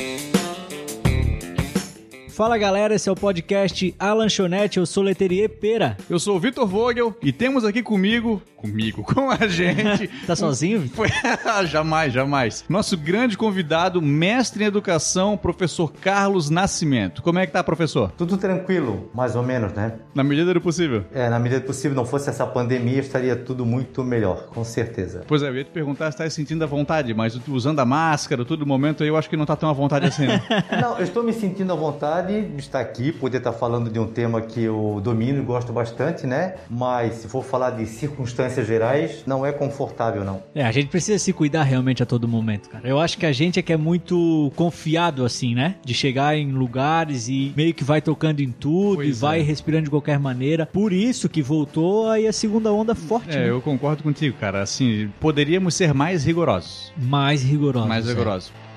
Thank you. Fala galera, esse é o podcast A Lanchonete, eu sou Leterier Pera. Eu sou o Vitor Vogel e temos aqui comigo, comigo, com a gente. tá sozinho? Foi... jamais, jamais. Nosso grande convidado, mestre em educação, professor Carlos Nascimento. Como é que tá, professor? Tudo tranquilo, mais ou menos, né? Na medida do possível. É, na medida do possível, não fosse essa pandemia, estaria tudo muito melhor, com certeza. Pois é, eu ia te perguntar se tá sentindo a vontade, mas usando a máscara, todo momento, eu acho que não tá tão à vontade assim, né? não, eu estou me sentindo à vontade de estar aqui, poder estar falando de um tema que eu domino e gosto bastante, né? Mas se for falar de circunstâncias gerais, não é confortável, não. É, a gente precisa se cuidar realmente a todo momento, cara. Eu acho que a gente é que é muito confiado, assim, né? De chegar em lugares e meio que vai tocando em tudo pois e vai é. respirando de qualquer maneira. Por isso que voltou aí a segunda onda forte. É, né? eu concordo contigo, cara. Assim, poderíamos ser mais rigorosos. Mais rigorosos. Mais é. rigorosos. É.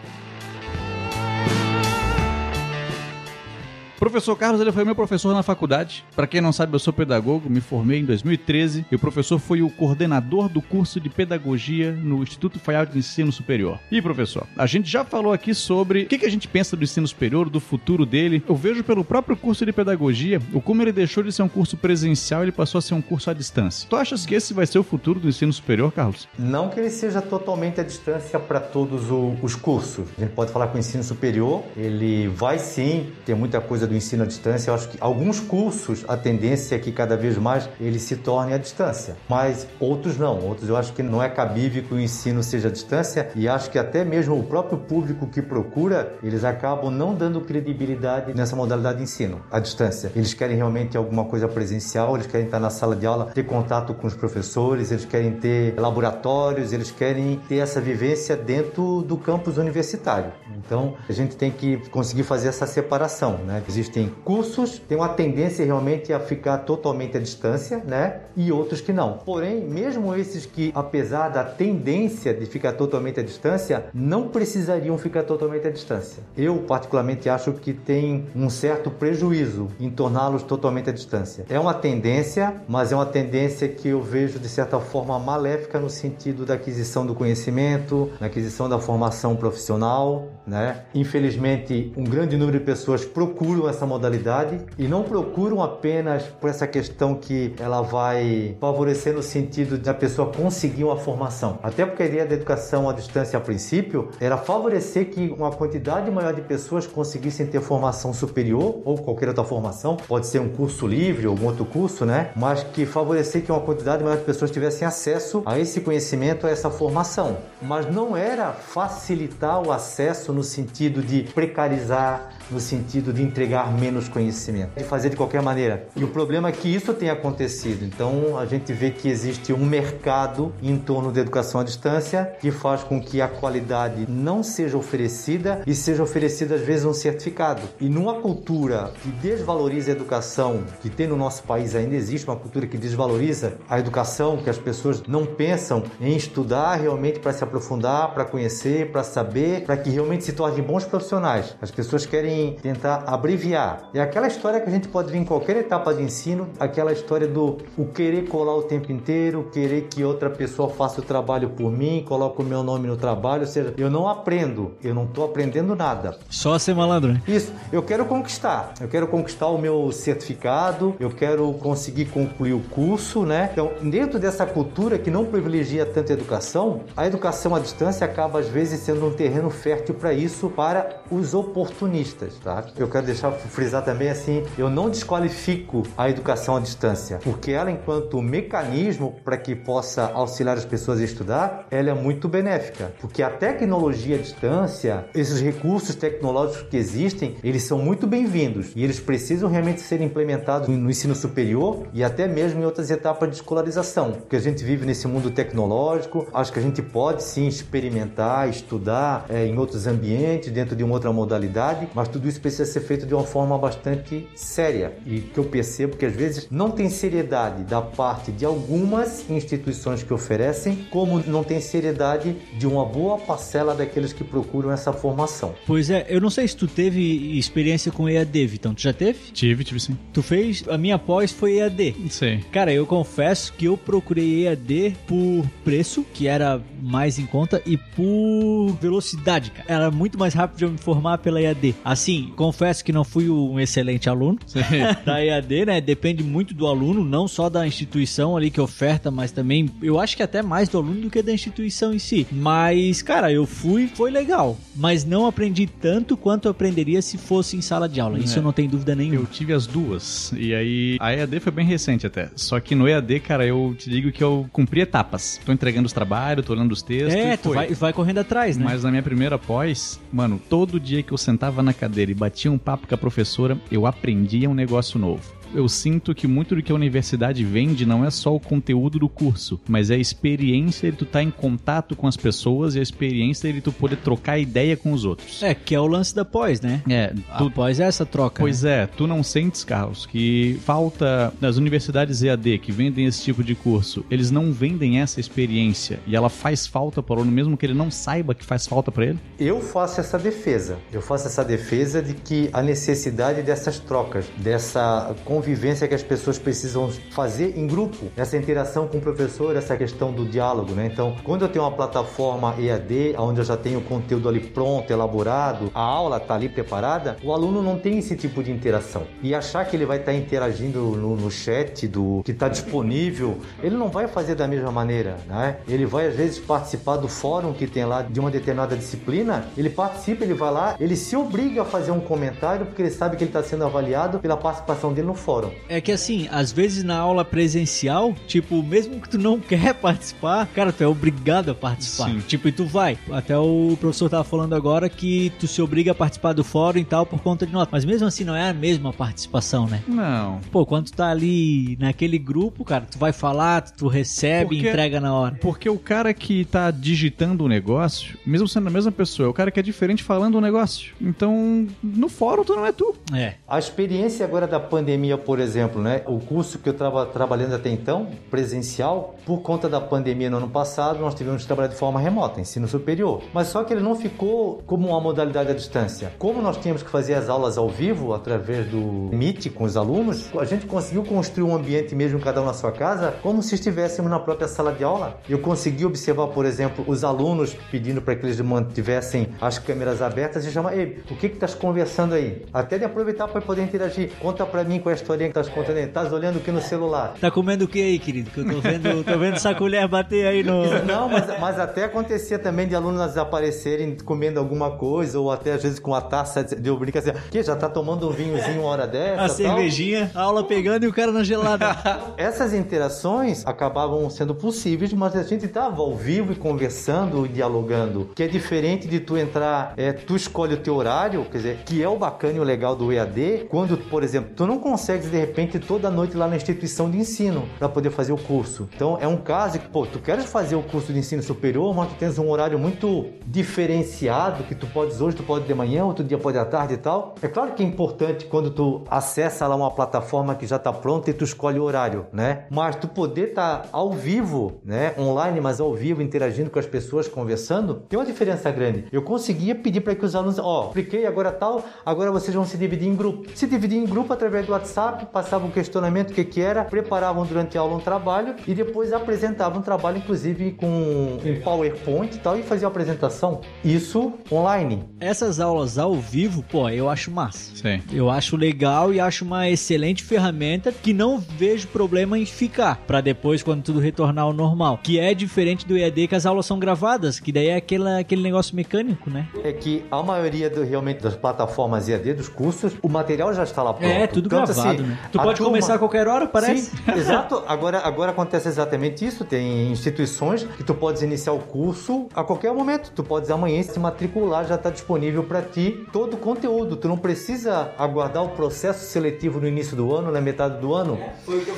Professor Carlos, ele foi meu professor na faculdade. Para quem não sabe, eu sou pedagogo, me formei em 2013 e o professor foi o coordenador do curso de pedagogia no Instituto Faial de Ensino Superior. E professor, a gente já falou aqui sobre o que, a gente pensa do ensino superior, do futuro dele. Eu vejo pelo próprio curso de pedagogia o como ele deixou de ser um curso presencial ele passou a ser um curso à distância. Tu achas que esse vai ser o futuro do ensino superior, Carlos? Não que ele seja totalmente à distância para todos os cursos. A gente pode falar que o ensino superior, ele vai sim ter muita coisa do do ensino à distância, eu acho que alguns cursos a tendência é que cada vez mais eles se tornem à distância, mas outros não. Outros eu acho que não é cabível que o ensino seja à distância e acho que até mesmo o próprio público que procura, eles acabam não dando credibilidade nessa modalidade de ensino à distância. Eles querem realmente alguma coisa presencial, eles querem estar na sala de aula, ter contato com os professores, eles querem ter laboratórios, eles querem ter essa vivência dentro do campus universitário. Então, a gente tem que conseguir fazer essa separação, né? Existe existem cursos, tem uma tendência realmente a ficar totalmente à distância, né? E outros que não. Porém, mesmo esses que, apesar da tendência de ficar totalmente à distância, não precisariam ficar totalmente à distância. Eu, particularmente, acho que tem um certo prejuízo em torná-los totalmente à distância. É uma tendência, mas é uma tendência que eu vejo de certa forma maléfica no sentido da aquisição do conhecimento, na aquisição da formação profissional, né? Infelizmente, um grande número de pessoas procuram essa modalidade e não procuram apenas por essa questão que ela vai favorecer no sentido de a pessoa conseguir uma formação. Até porque a ideia da educação à distância a princípio era favorecer que uma quantidade maior de pessoas conseguissem ter formação superior ou qualquer outra formação, pode ser um curso livre ou um outro curso, né? Mas que favorecer que uma quantidade maior de pessoas tivessem acesso a esse conhecimento, a essa formação. Mas não era facilitar o acesso no sentido de precarizar, no sentido de entregar menos conhecimento, de fazer de qualquer maneira. E o problema é que isso tem acontecido. Então a gente vê que existe um mercado em torno da educação à distância que faz com que a qualidade não seja oferecida e seja oferecida às vezes um certificado. E numa cultura que desvaloriza a educação, que tem no nosso país ainda existe uma cultura que desvaloriza a educação, que as pessoas não pensam em estudar realmente para se aprofundar, para conhecer, para saber, para que realmente se tornem bons profissionais. As pessoas querem tentar abreviar. É aquela história que a gente pode ver em qualquer etapa de ensino, aquela história do o querer colar o tempo inteiro, querer que outra pessoa faça o trabalho por mim, coloque o meu nome no trabalho, ou seja, eu não aprendo, eu não estou aprendendo nada. Só ser malandro, né? Isso, eu quero conquistar, eu quero conquistar o meu certificado, eu quero conseguir concluir o curso, né? Então, dentro dessa cultura que não privilegia tanto a educação, a educação à distância acaba às vezes sendo um terreno fértil para isso, para os oportunistas, tá? Eu quero deixar frisar também assim, eu não desqualifico a educação à distância, porque ela enquanto mecanismo para que possa auxiliar as pessoas a estudar, ela é muito benéfica, porque a tecnologia à distância, esses recursos tecnológicos que existem, eles são muito bem-vindos e eles precisam realmente ser implementados no ensino superior e até mesmo em outras etapas de escolarização, porque a gente vive nesse mundo tecnológico, acho que a gente pode sim experimentar, estudar é, em outros ambientes, dentro de uma outra modalidade, mas tudo isso precisa ser feito de uma forma bastante séria e que eu percebo que às vezes não tem seriedade da parte de algumas instituições que oferecem, como não tem seriedade de uma boa parcela daqueles que procuram essa formação. Pois é, eu não sei se tu teve experiência com EAD, Vitão. Tu já teve? Tive, tive sim. Tu fez? A minha pós foi EAD. Sei. Cara, eu confesso que eu procurei EAD por preço, que era mais em conta, e por velocidade, cara. Era muito mais rápido de eu me formar pela EAD. Assim, confesso que não fui um excelente aluno da EAD, né? Depende muito do aluno, não só da instituição ali que oferta, mas também, eu acho que até mais do aluno do que da instituição em si. Mas, cara, eu fui, foi legal, mas não aprendi tanto quanto eu aprenderia se fosse em sala de aula. Isso É. eu não tenho dúvida nenhuma. Eu tive as duas. E aí, a EAD foi bem recente até. Só que no EAD, cara, eu te digo que eu cumpri etapas. Tô entregando os trabalhos, tô olhando os textos. É, tu vai, vai correndo atrás, né? Mas na minha primeira pós, mano, todo dia que eu sentava na cadeira e batia um papo com a professora, eu aprendia um negócio novo. Eu sinto que muito do que a universidade vende não é só o conteúdo do curso, mas é a experiência de tu estar em contato com as pessoas e a experiência de tu poder trocar ideia com os outros. É, que é o lance da pós, né? É, A tu, pós é essa troca. Pois né? é, tu não sentes, Carlos, que falta nas universidades EAD que vendem esse tipo de curso, eles não vendem essa experiência e ela faz falta para o aluno, mesmo que ele não saiba que faz falta para ele? Eu faço essa defesa. Eu faço essa defesa de que a necessidade dessas trocas, dessa convivência que as pessoas precisam fazer em grupo, essa interação com o professor, essa questão do diálogo, né? Então, quando eu tenho uma plataforma EAD, onde eu já tenho o conteúdo ali pronto, elaborado, a aula está ali preparada, o aluno não tem esse tipo de interação. E achar que ele vai estar interagindo no, no chat do que está disponível, ele não vai fazer da mesma maneira, né? Ele vai às vezes participar do fórum que tem lá de uma determinada disciplina, ele participa, ele vai lá, ele se obriga a fazer um comentário porque ele sabe que ele está sendo avaliado pela participação dele no fórum. É que assim, às vezes na aula presencial, tipo, mesmo que tu não quer participar, cara, tu é obrigado a participar. Sim. Tipo, e tu vai. Até o professor tava falando agora que tu se obriga a participar do fórum e tal por conta de nota. Mas mesmo assim não é a mesma participação, né? Não. Pô, quando tu tá ali naquele grupo, cara, tu vai falar, tu recebe e entrega na hora. Porque o cara que tá digitando o negócio, mesmo sendo a mesma pessoa, é o cara que é diferente falando o negócio. Então, no fórum tu não é tu. É. A experiência agora da pandemia, por exemplo, né? O curso que eu estava trabalhando até então, presencial, por conta da pandemia no ano passado, nós tivemos que trabalhar de forma remota, ensino superior. Mas só que ele não ficou como uma modalidade à distância. Como nós tínhamos que fazer as aulas ao vivo, através do Meet com os alunos, a gente conseguiu construir um ambiente mesmo cada um na sua casa, como se estivéssemos na própria sala de aula. Eu consegui observar, por exemplo, os alunos pedindo para que eles mantivessem as câmeras abertas e chamar, ei, o que que estás conversando aí? Até de aproveitar para poder interagir. Conta para mim qual é a historinha contando aí. Estás olhando o que no celular? Tá comendo o que aí, querido? Que eu tô vendo, tô vendo essa colher bater aí no. Não, mas, mas até acontecia também de alunos aparecerem comendo alguma coisa, ou até às vezes com a taça de eu brincar assim, que já tá tomando um vinhozinho uma hora dessa. A tal?" cervejinha, a aula pegando e o cara na gelada. Essas interações acabavam sendo possíveis, mas a gente estava ao vivo e conversando e dialogando, que é diferente de tu entrar, é, tu escolhe o teu horário, quer dizer, que é o bacana e o legal do EAD, quando, por exemplo, tu não de repente toda noite lá na instituição de ensino para poder fazer o curso. Então é um caso que, pô, tu queres fazer o curso de ensino superior, mas tu tens um horário muito diferenciado, que tu podes hoje, tu pode de manhã, outro dia pode à tarde e tal. É claro que é importante quando tu acessa lá uma plataforma que já está pronta e tu escolhe o horário, né? Mas tu poder estar ao vivo, né? Online, mas ao vivo, interagindo com as pessoas, conversando, tem uma diferença grande. Eu conseguia pedir para que os alunos, ó, apliquei agora tal, agora vocês vão se dividir em grupo. Se dividir em grupo através do WhatsApp, passavam um questionamento, o que que era, preparavam durante a aula um trabalho e depois apresentavam um trabalho, inclusive com um PowerPoint e tal, e faziam a apresentação. Isso online. Essas aulas ao vivo, pô, eu acho massa. Sim. Eu acho legal e acho uma excelente ferramenta que não vejo problema em ficar para depois quando tudo retornar ao normal. Que é diferente do EAD que as aulas são gravadas, que daí é aquela, aquele negócio mecânico, né? É que a maioria do, realmente das plataformas EAD, dos cursos, o material já está lá pronto. É, tudo Tanto gravado. Né? Tu pode turma... começar a qualquer hora, parece? Sim, exato. Agora, agora acontece exatamente isso. Tem instituições que tu podes iniciar o curso a qualquer momento. Tu podes amanhã se matricular, já está disponível para ti todo o conteúdo. Tu não precisa aguardar o processo seletivo no início do ano, na metade do ano.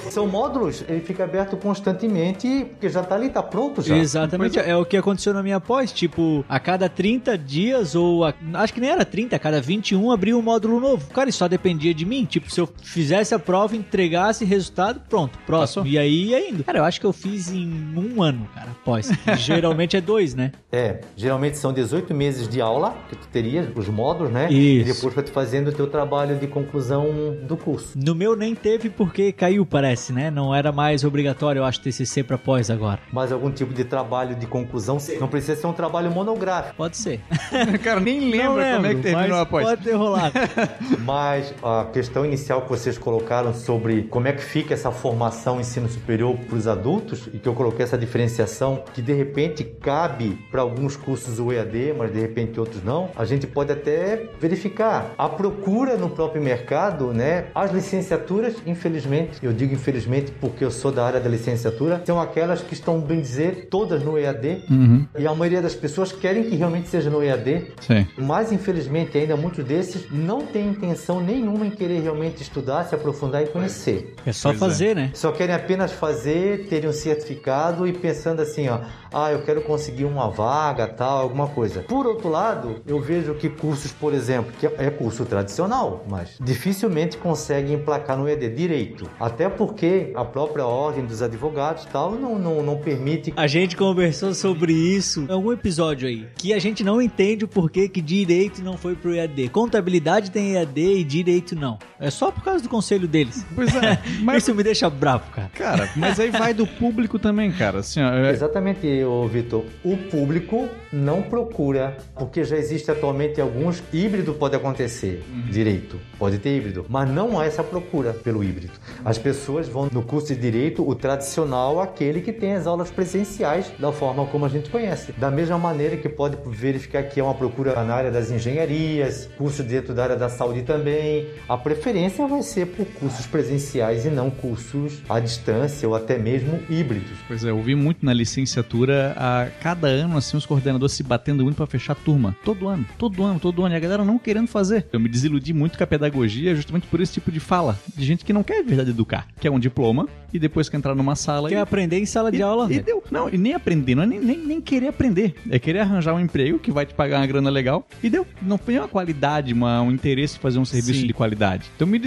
São módulos, ele fica aberto constantemente, porque já está ali, está pronto já. Exatamente, é. é o que aconteceu na minha pós. Tipo, a cada 30 dias, ou a, acho que nem era 30, a cada 21 abriu um módulo novo. Cara, isso só dependia de mim. Tipo, se eu fizesse a prova, entregasse resultado, pronto, próximo. Passou. E aí ia indo. Cara, eu acho que eu fiz em um ano, cara, pós. Geralmente é dois, né? É, geralmente são 18 meses de aula que tu teria, os módulos, né? Isso. E depois pra tu fazendo o teu trabalho de conclusão do curso. No meu nem teve porque caiu, parece, né? Não era mais obrigatório, eu acho, TCC pra pós agora. Mas algum tipo de trabalho de conclusão, não precisa ser um trabalho monográfico. Pode ser. cara, nem lembra como é que terminou a pós. Pode ter rolado. mas a questão inicial que vocês colocaram sobre como é que fica essa formação ensino superior para os adultos e que eu coloquei essa diferenciação que de repente cabe para alguns cursos o EAD, mas de repente outros não, a gente pode até verificar a procura no próprio mercado, né? As licenciaturas, infelizmente, eu digo infelizmente porque eu sou da área da licenciatura, são aquelas que estão, bem dizer, todas no EAD uhum. e a maioria das pessoas querem que realmente seja no EAD, Sim. mas infelizmente ainda muitos desses não têm intenção nenhuma em querer realmente estudar, se aprofundar e conhecer. É só pois fazer, é. né? Só querem apenas fazer, terem um certificado e pensando assim, ó, ah, eu quero conseguir uma vaga, tal, alguma coisa. Por outro lado, eu vejo que cursos, por exemplo, que é curso tradicional, mas dificilmente conseguem emplacar no ED direito. Até porque a própria ordem dos advogados tal não, não, não permite. A gente conversou sobre isso em algum episódio aí, que a gente não entende o porquê que direito não foi pro EAD. Contabilidade tem EAD e direito não. É só por causa do conselho deles. Pois é. Mas... Isso me deixa bravo, cara. Cara, mas aí vai do público também, cara. Assim, ó, é... Exatamente, Vitor. O público não procura, porque já existe atualmente alguns. Híbrido pode acontecer, uhum. direito. Pode ter híbrido. Mas não há essa procura pelo híbrido. As pessoas vão no curso de direito, o tradicional, aquele que tem as aulas presenciais da forma como a gente conhece. Da mesma maneira que pode verificar que é uma procura na área das engenharias, curso dentro da área da saúde também. A preferência vai ser por cursos presenciais e não cursos à distância ou até mesmo híbridos. Pois é, eu vi muito na licenciatura a cada ano assim os coordenadores se batendo muito para fechar a turma. Todo ano, todo ano, todo ano. E a galera não querendo fazer. Eu me desiludi muito com a pedagogia justamente por esse tipo de fala. De gente que não quer de verdade educar. Quer um diploma e depois quer entrar numa sala. Quer e... aprender em sala de e, aula. E deu. Não, e nem aprender, não é nem, nem, nem, querer aprender. É querer arranjar um emprego que vai te pagar uma grana legal. E deu. Não foi uma qualidade, uma, um interesse em fazer um serviço Sim. de qualidade. Então me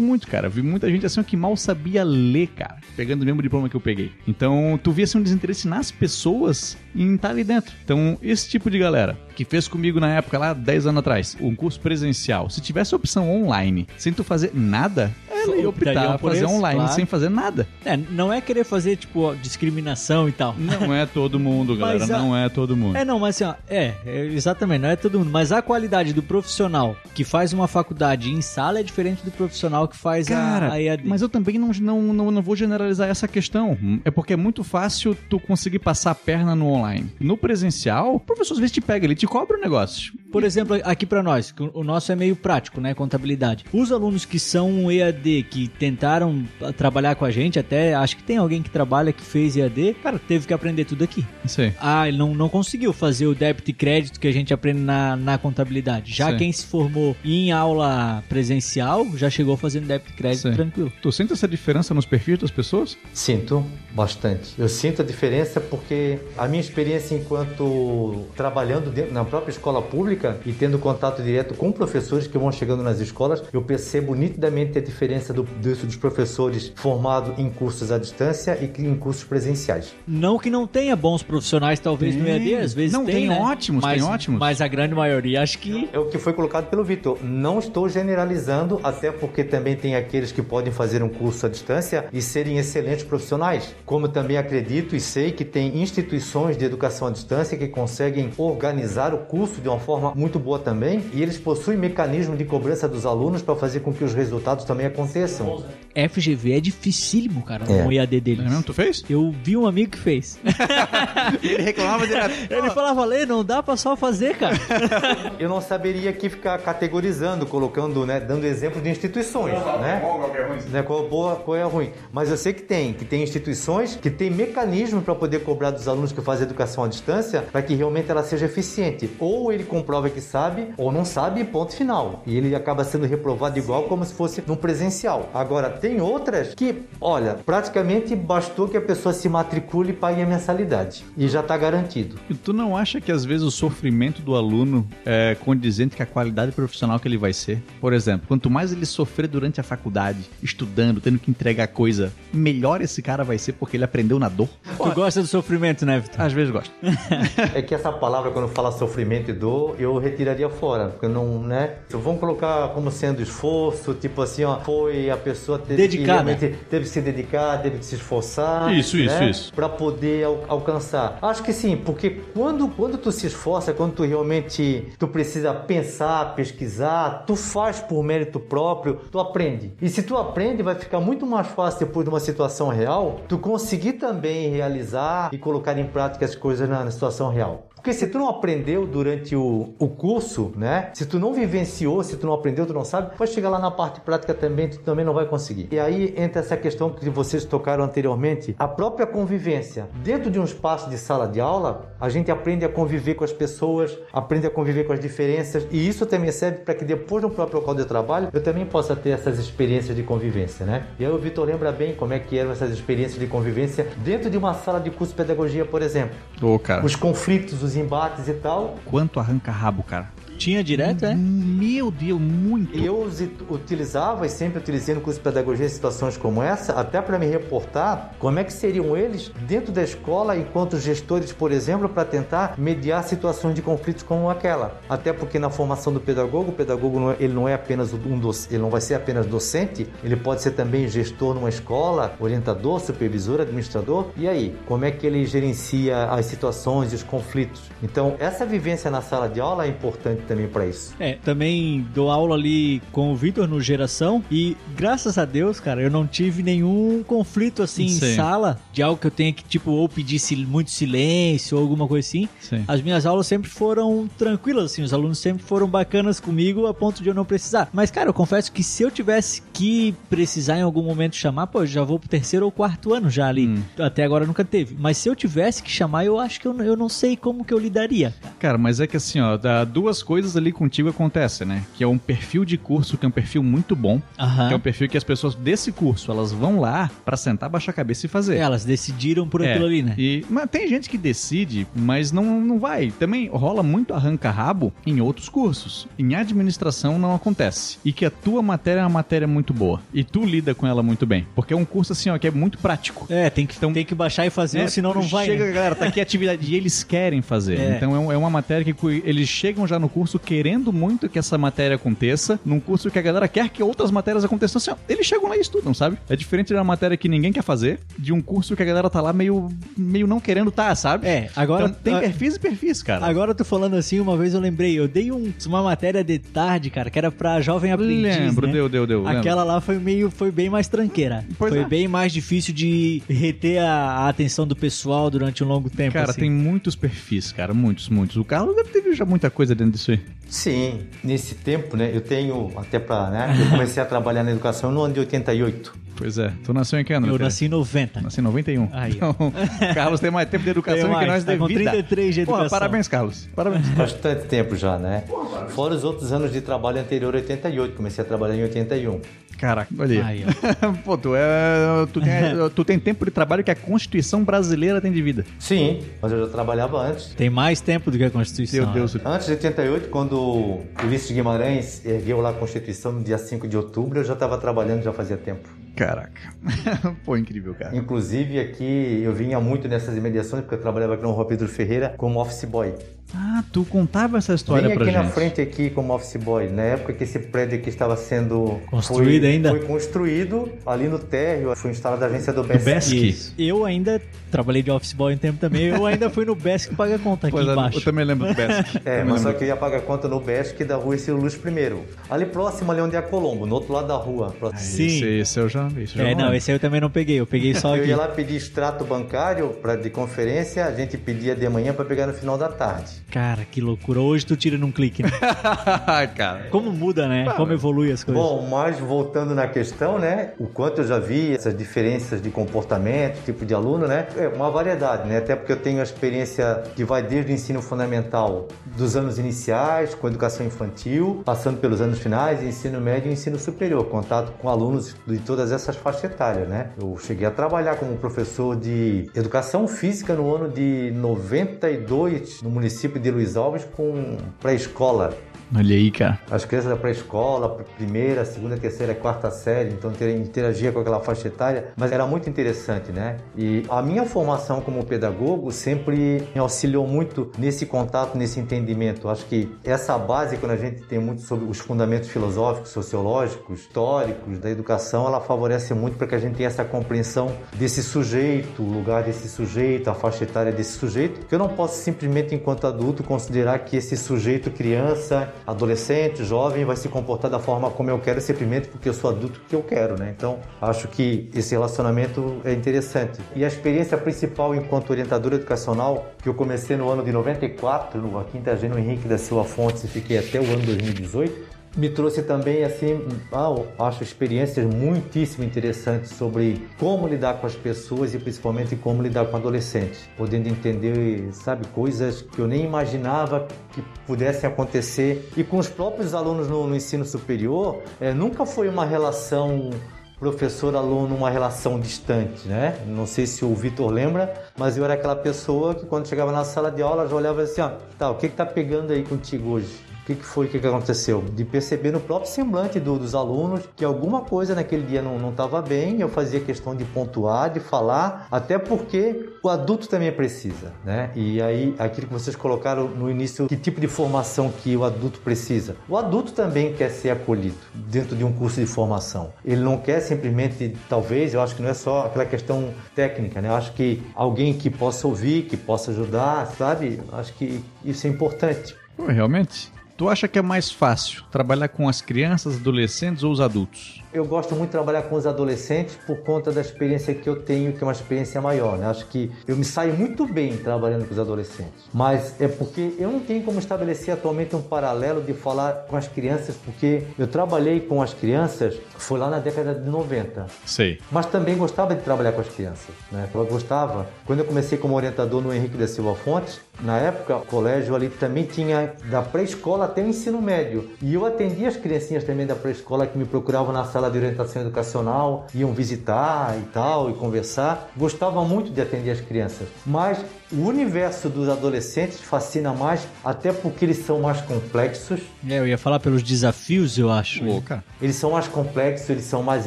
muito, cara. Vi muita gente assim que mal sabia ler, cara. Pegando o mesmo diploma que eu peguei. Então tu via assim, um desinteresse nas pessoas em estar ali dentro. Então, esse tipo de galera que fez comigo na época lá, 10 anos atrás, um curso presencial, se tivesse opção online, sem tu fazer nada, ela ia optar por fazer esse, online claro. sem fazer nada. É, não é querer fazer, tipo, discriminação e tal. Não é todo mundo, galera, a... não é todo mundo. É, não, mas assim, ó, é, é, exatamente, não é todo mundo. Mas a qualidade do profissional que faz uma faculdade em sala é diferente do profissional que faz Cara, a, a EAD. Mas eu também não, não, não, não vou generalizar essa questão. É porque é muito fácil tu conseguir passar a perna no online. No presencial, o professor às vezes te pega, ele te cobra o negócio. Por exemplo, aqui para nós, o nosso é meio prático, né? Contabilidade. Os alunos que são EAD, que tentaram trabalhar com a gente, até acho que tem alguém que trabalha que fez EAD, cara, teve que aprender tudo aqui. Sim. Ah, ele não, não conseguiu fazer o débito e crédito que a gente aprende na, na contabilidade. Já Sim. quem se formou em aula presencial já chegou fazendo débito e crédito Sim. tranquilo. Tu sente essa diferença nos perfis das pessoas? Sinto bastante. Eu sinto a diferença porque a minha experiência enquanto trabalhando dentro, na própria escola pública e tendo contato direto com professores que vão chegando nas escolas, eu percebo nitidamente a diferença do, disso dos professores formados em cursos à distância e em cursos presenciais. Não que não tenha bons profissionais, talvez tem. no EAD, às vezes não, tem, tem né? ótimos, mas, tem ótimos. Mas a grande maioria, acho que... É o que foi colocado pelo Vitor. Não estou generalizando, até porque também tem aqueles que podem fazer um curso à distância e serem excelentes profissionais. Como também acredito e sei que tem instituições de educação à distância que conseguem organizar o curso de uma forma muito boa também e eles possuem mecanismo de cobrança dos alunos para fazer com que os resultados também aconteçam. FGV é dificílimo, cara, é. no EAD deles. É mesmo? Tu fez? Eu vi um amigo que fez. ele reclamava direto. Ele falava, Lê, não dá pra só fazer, cara. eu não saberia aqui ficar categorizando, colocando, né, dando exemplo de instituições, né? Qual é ruim? Né, qual, boa, qual é ruim. Mas eu sei que tem, que tem instituições que tem mecanismo para poder cobrar dos alunos que fazem educação à distância para que realmente ela seja eficiente. Ou ele comprova que sabe, ou não sabe, ponto final. E ele acaba sendo reprovado igual como se fosse no presencial. Agora, tem outras que, olha, praticamente bastou que a pessoa se matricule e pague a mensalidade. E já está garantido. E tu não acha que às vezes o sofrimento do aluno é condizente com a qualidade profissional que ele vai ser? Por exemplo, quanto mais ele sofrer durante a faculdade, estudando, tendo que entregar coisa, melhor esse cara vai ser porque ele aprendeu na dor. Tu gosta do sofrimento, né, Vitor? Às vezes gosto. é que essa palavra, quando fala sofrimento e dor, eu retiraria fora. Porque não, né? Vamos colocar como sendo esforço, tipo assim, ó, foi a pessoa teve Dedicada. que teve que se dedicar, teve que se esforçar. Isso, né? isso, isso. Pra poder al alcançar. Acho que sim, porque quando, quando tu se esforça, quando tu realmente tu precisa pensar, pesquisar, tu faz por mérito próprio, tu aprende. E se tu aprende, vai ficar muito mais fácil depois de uma situação real, tu conseguir também realizar e colocar em prática as coisas na, na situação real. Porque se tu não aprendeu durante o, o curso, né? Se tu não vivenciou, se tu não aprendeu, tu não sabe, vai chegar lá na parte prática também, tu também não vai conseguir. E aí entra essa questão que vocês tocaram anteriormente, a própria convivência. Dentro de um espaço de sala de aula, a gente aprende a conviver com as pessoas, aprende a conviver com as diferenças, e isso também serve para que depois no próprio local de trabalho eu também possa ter essas experiências de convivência, né? E aí o Vitor lembra bem como é que eram essas experiências de convivência dentro de uma sala de curso de pedagogia, por exemplo. Ô, cara. Os conflitos, os embates e tal. Quanto arranca rabo, cara. Tinha direto, é? Meu Deus, muito. Eu utilizava e sempre utilizei no curso de pedagogia em situações como essa, até para me reportar como é que seriam eles dentro da escola enquanto gestores, por exemplo, para tentar mediar situações de conflitos como aquela. Até porque na formação do pedagogo, o pedagogo não é, ele não é apenas um docente, ele não vai ser apenas docente, ele pode ser também gestor numa escola, orientador, supervisor, administrador. E aí, como é que ele gerencia as situações e os conflitos? Então, essa vivência na sala de aula é importante também para isso. É, também dou aula ali com o Vitor no Geração e graças a Deus, cara, eu não tive nenhum conflito assim Sim. em sala de algo que eu tenha que, tipo, ou pedir muito silêncio ou alguma coisa assim. Sim. As minhas aulas sempre foram tranquilas, assim, os alunos sempre foram bacanas comigo a ponto de eu não precisar. Mas, cara, eu confesso que se eu tivesse que precisar em algum momento chamar, pô, eu já vou pro terceiro ou quarto ano já ali. Hum. Até agora nunca teve. Mas se eu tivesse que chamar, eu acho que eu, eu não sei como que eu lidaria. Cara, mas é que assim, ó, dá duas coisas coisas ali contigo acontecem, né? Que é um perfil de curso que é um perfil muito bom, uhum. que é um perfil que as pessoas desse curso, elas vão lá para sentar, baixar a cabeça e fazer. Elas decidiram por é, aquilo ali, né? E, mas tem gente que decide, mas não, não vai. Também rola muito arranca-rabo em outros cursos. Em administração não acontece. E que a tua matéria é uma matéria muito boa. E tu lida com ela muito bem. Porque é um curso assim, ó, que é muito prático. É, tem que, então, tem que baixar e fazer, é, senão não vai. Chega, né? galera, tá aqui a atividade. e eles querem fazer. É. Então é, é uma matéria que eles chegam já no curso curso querendo muito que essa matéria aconteça, num curso que a galera quer que outras matérias aconteçam. Assim, eles chegam lá e estudam, sabe? É diferente de uma matéria que ninguém quer fazer, de um curso que a galera tá lá meio, meio não querendo tá, sabe? É, agora. Então, tem perfis e perfis, cara. Agora tu falando assim, uma vez eu lembrei, eu dei um, uma matéria de tarde, cara, que era pra jovem aprendiz. Lembro, né? deu, deu, deu. Aquela lembro. lá foi meio, foi bem mais tranqueira. Pois foi é. bem mais difícil de reter a, a, atenção do pessoal durante um longo tempo. Cara, assim. tem muitos perfis, cara, muitos, muitos. O Carlos deve ter já muita coisa dentro disso aí. Sim, nesse tempo, né, eu tenho até para, né, eu comecei a trabalhar na educação no ano de 88. Pois é. Tu nasceu em que ano? Eu nasci em 90. Nasci em 91. Aí, então, Carlos tem mais tempo de educação que nós tá de com vida. 33 de educação. Pô, parabéns, Carlos. Parabéns. Bastante tempo já, né? Fora os outros anos de trabalho anterior, 88. Comecei a trabalhar em 81. Caraca, olha aí. Pô, tu, é, tu, tem, tu tem tempo de trabalho que a Constituição brasileira tem de vida. Sim, mas eu já trabalhava antes. Tem mais tempo do que a Constituição. Meu Deus. Né? Antes de 88, quando Ulisses Guimarães ergueu lá a Constituição no dia 5 de outubro, eu já estava trabalhando já fazia tempo. Caraca. Pô, incrível, cara. Inclusive, aqui eu vinha muito nessas imediações, porque eu trabalhava aqui no Rua Pedro Ferreira como office boy. Ah, tu contava essa história Vim pra aqui gente. na frente aqui como office boy, na época que esse prédio aqui estava sendo Construído foi, ainda? Foi construído ali no térreo, foi instalada a agência do BESC. BESC? Isso. Eu ainda trabalhei de office boy um tempo também. Eu ainda fui no Besc pagar conta aqui Pois é, embaixo. eu também lembro do Besc. É, mas só que eu ia pagar conta no BESC da rua Ciro Luz primeiro. Ali próximo, ali onde é a Colombo, no outro lado da rua. próximo. Sim. Esse, esse eu já, esse eu já É, não, lembro. esse aí eu também não peguei. Eu peguei só Eu aqui. ia lá pedir extrato bancário pra, de conferência, a gente pedia de manhã para pegar no final da tarde. Cara, que loucura. Hoje tu tira num clique, né? Cara. Como muda, né? Como evolui as coisas. Bom, mas voltando na questão, né? O quanto eu já vi essas diferenças de comportamento, tipo de aluno, né? É uma variedade, né? Até porque eu tenho a experiência que vai desde o ensino fundamental dos anos iniciais, com educação infantil, passando pelos anos finais, ensino médio e ensino superior, contato com alunos de todas essas faixas etárias, né? Eu cheguei a trabalhar como professor de educação física no ano de 92 no município de Luiz Alves com pré-escola. Olha aí, cara. As crianças da pré-escola, primeira, segunda, terceira, quarta série, então ter- interagia com aquela faixa etária, mas era muito interessante, né? E a minha formação como pedagogo sempre me auxiliou muito nesse contato, nesse entendimento. Acho que essa base, quando a gente tem muito sobre os fundamentos filosóficos, sociológicos, históricos da educação, ela favorece muito para que a gente tenha essa compreensão desse sujeito, o lugar desse sujeito, a faixa etária desse sujeito, que eu não posso simplesmente, enquanto adulto, considerar que esse sujeito, criança, adolescente, jovem, vai se comportar da forma como eu quero, simplesmente porque eu sou adulto que eu quero, né? Então, acho que esse relacionamento é interessante. E a experiência principal enquanto orientador educacional, que eu comecei no ano de 94, no Quinta Gênio Henrique da Silva Fontes e fiquei até o ano 2018, me trouxe também assim, ah, acho experiências muitíssimo interessantes sobre como lidar com as pessoas e principalmente como lidar com adolescentes, podendo entender, sabe, coisas que eu nem imaginava que pudessem acontecer e com os próprios alunos no, no ensino superior, eh, nunca foi uma relação professor-aluno uma relação distante, né? Não sei se o Vitor lembra, mas eu era aquela pessoa que quando chegava na sala de aula já olhava assim, ó, tá, o que que tá pegando aí contigo hoje? Que, que foi, que, que aconteceu? De perceber no próprio semblante do- dos alunos que alguma coisa naquele dia não estava bem, eu fazia questão de pontuar, de falar, até porque o adulto também precisa, né? E aí, aquilo que vocês colocaram no início, que tipo de formação que o adulto precisa? O adulto também quer ser acolhido dentro de um curso de formação. Ele não quer simplesmente, talvez, eu acho que não é só aquela questão técnica, né? Eu acho que alguém que possa ouvir, que possa ajudar, sabe? Acho que isso é importante. Pô, realmente. Tu acha que é mais fácil trabalhar com as crianças, adolescentes ou os adultos? Eu gosto muito de trabalhar com os adolescentes por conta da experiência que eu tenho, que é uma experiência maior. Né? Acho que eu me saio muito bem trabalhando com os adolescentes. Mas é porque eu não tenho como estabelecer atualmente um paralelo de falar com as crianças, porque eu trabalhei com as crianças, foi lá na década de 90. Sei. Mas também gostava de trabalhar com as crianças, né? Eu gostava. Quando eu comecei como orientador no Henrique da Silva Fontes, na época, o colégio ali também tinha da pré-escola até o ensino médio. E eu atendia as criancinhas também da pré-escola que me procuravam na sala de orientação educacional, iam visitar e tal, e conversar. Gostava muito de atender as crianças. Mas o universo dos adolescentes fascina mais, até porque eles são mais complexos, É, eu ia falar pelos desafios, eu acho. Cara. eles são mais complexos, eles são mais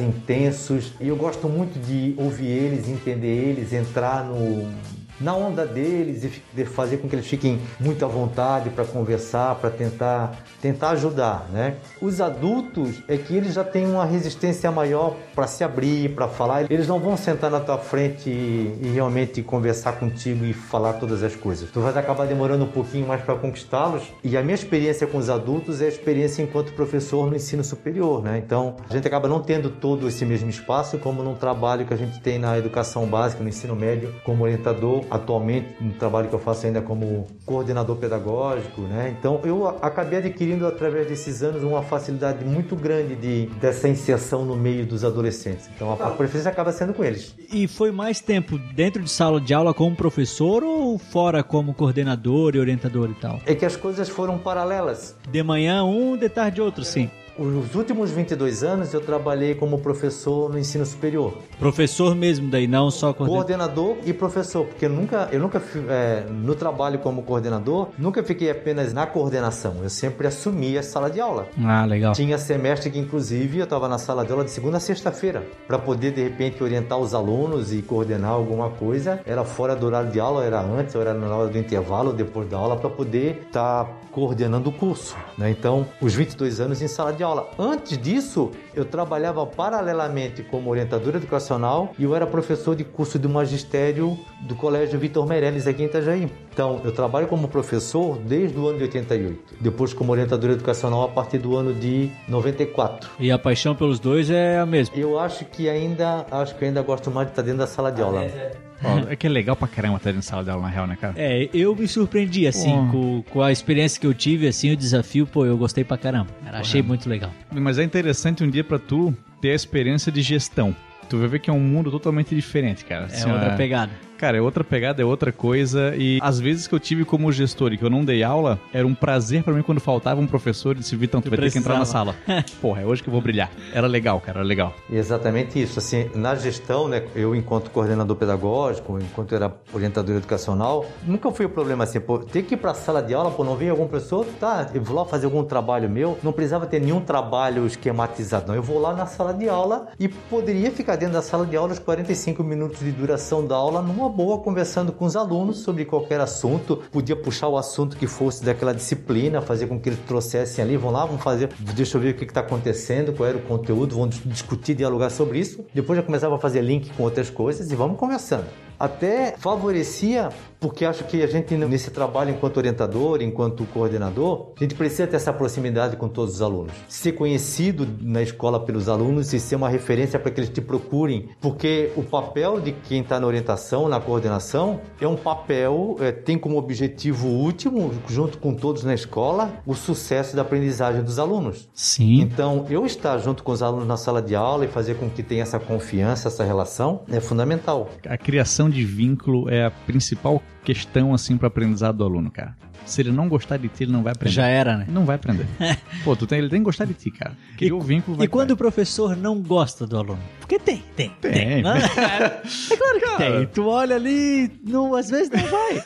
intensos e eu gosto muito de ouvir eles, entender eles, entrar no na onda deles e fazer com que eles fiquem muito à vontade para conversar, para tentar tentar ajudar, né? Os adultos é que eles já têm uma resistência maior para se abrir, para falar. Eles não vão sentar na tua frente e, e realmente conversar contigo e falar todas as coisas. Tu vai acabar demorando um pouquinho mais para conquistá-los. E a minha experiência com os adultos é a experiência enquanto professor no ensino superior, né? Então, a gente acaba não tendo todo esse mesmo espaço como num trabalho que a gente tem na educação básica, no ensino médio, como orientador, atualmente no trabalho que eu faço ainda como coordenador pedagógico, né? Então, eu acabei adquirindo através desses anos uma facilidade muito grande de dessa inserção no meio dos adolescentes. Então, a, a preferência acaba sendo com eles. E foi mais tempo dentro de sala de aula como professor ou fora como coordenador e orientador e tal? É que as coisas foram paralelas. De manhã um, de tarde outro, sim. Os últimos 22 anos eu trabalhei como professor no ensino superior. Professor mesmo daí, não só coordenador? Coordenador e professor, porque eu nunca, eu nunca é, no trabalho como coordenador, nunca fiquei apenas na coordenação. Eu sempre assumi a sala de aula. Ah, legal. Tinha semestre que, inclusive, eu estava na sala de aula de segunda a sexta-feira, para poder, de repente, orientar os alunos e coordenar alguma coisa. Era fora do horário de aula, era antes, ou era na hora do intervalo, depois da aula, para poder estar tá coordenando o curso. Né? Então, os 22 anos em sala de aula. Antes disso, eu trabalhava paralelamente como orientador educacional e eu era professor de curso de magistério do Colégio Vitor Meirelles aqui em Itajaí. Então, eu trabalho como professor desde o ano de 88, depois como orientador educacional a partir do ano de 94. E a paixão pelos dois é a mesma? Eu acho que ainda, acho que ainda gosto mais de estar dentro da sala de aula. Ah, é, é. É que é legal pra caramba estar na sala de aula, na real, né, cara? É, eu me surpreendi, assim, com, com, a experiência que eu tive, assim, o desafio, pô, eu gostei pra caramba. Cara, achei muito legal. Mas é interessante um dia pra tu ter a experiência de gestão. Tu vai ver que é um mundo totalmente diferente, cara. É assim, outra pegada. Cara, é outra pegada, é outra coisa. E às vezes que eu tive como gestor e que eu não dei aula, era um prazer para mim quando faltava um professor e disse, Vitão, tu vai ter que entrar na sala. Porra, é hoje que eu vou brilhar. Era legal, cara, era legal. Exatamente isso. Assim, na gestão, né, eu enquanto coordenador pedagógico, enquanto era orientador educacional, nunca fui o problema assim, pô, ter que ir pra sala de aula, pô, não veio algum professor, tá, eu vou lá fazer algum trabalho meu, não precisava ter nenhum trabalho esquematizado, não. Eu vou lá na sala de aula e poderia ficar dentro da sala de aula os 45 minutos de duração da aula numa boa conversando com os alunos sobre qualquer assunto, podia puxar o assunto que fosse daquela disciplina, fazer com que eles trouxessem ali, vão lá, vão fazer, deixa eu ver o que está acontecendo, qual era o conteúdo, vão discutir, dialogar sobre isso. Depois já começava a fazer link com outras coisas e vamos conversando até favorecia, porque acho que a gente nesse trabalho enquanto orientador, enquanto coordenador, a gente precisa ter essa proximidade com todos os alunos. Ser conhecido na escola pelos alunos e ser uma referência para que eles te procurem, porque o papel de quem está na orientação, na coordenação, é um papel, é, tem como objetivo último, junto com todos na escola, o sucesso da aprendizagem dos alunos. Sim. Então, eu estar junto com os alunos na sala de aula e fazer com que tenha essa confiança, essa relação, é fundamental. A criação de vínculo é a principal questão assim para aprendizado do aluno, cara. Se ele não gostar de ti, ele não vai aprender. Já era, né? Não vai aprender. Pô, tu tem, ele tem que gostar de ti, cara. Que e, o vínculo vai E quando vai. o professor não gosta do aluno? Porque tem, tem. Tem. tem. É, é claro que cara. tem. Tu olha ali, não, às vezes não vai.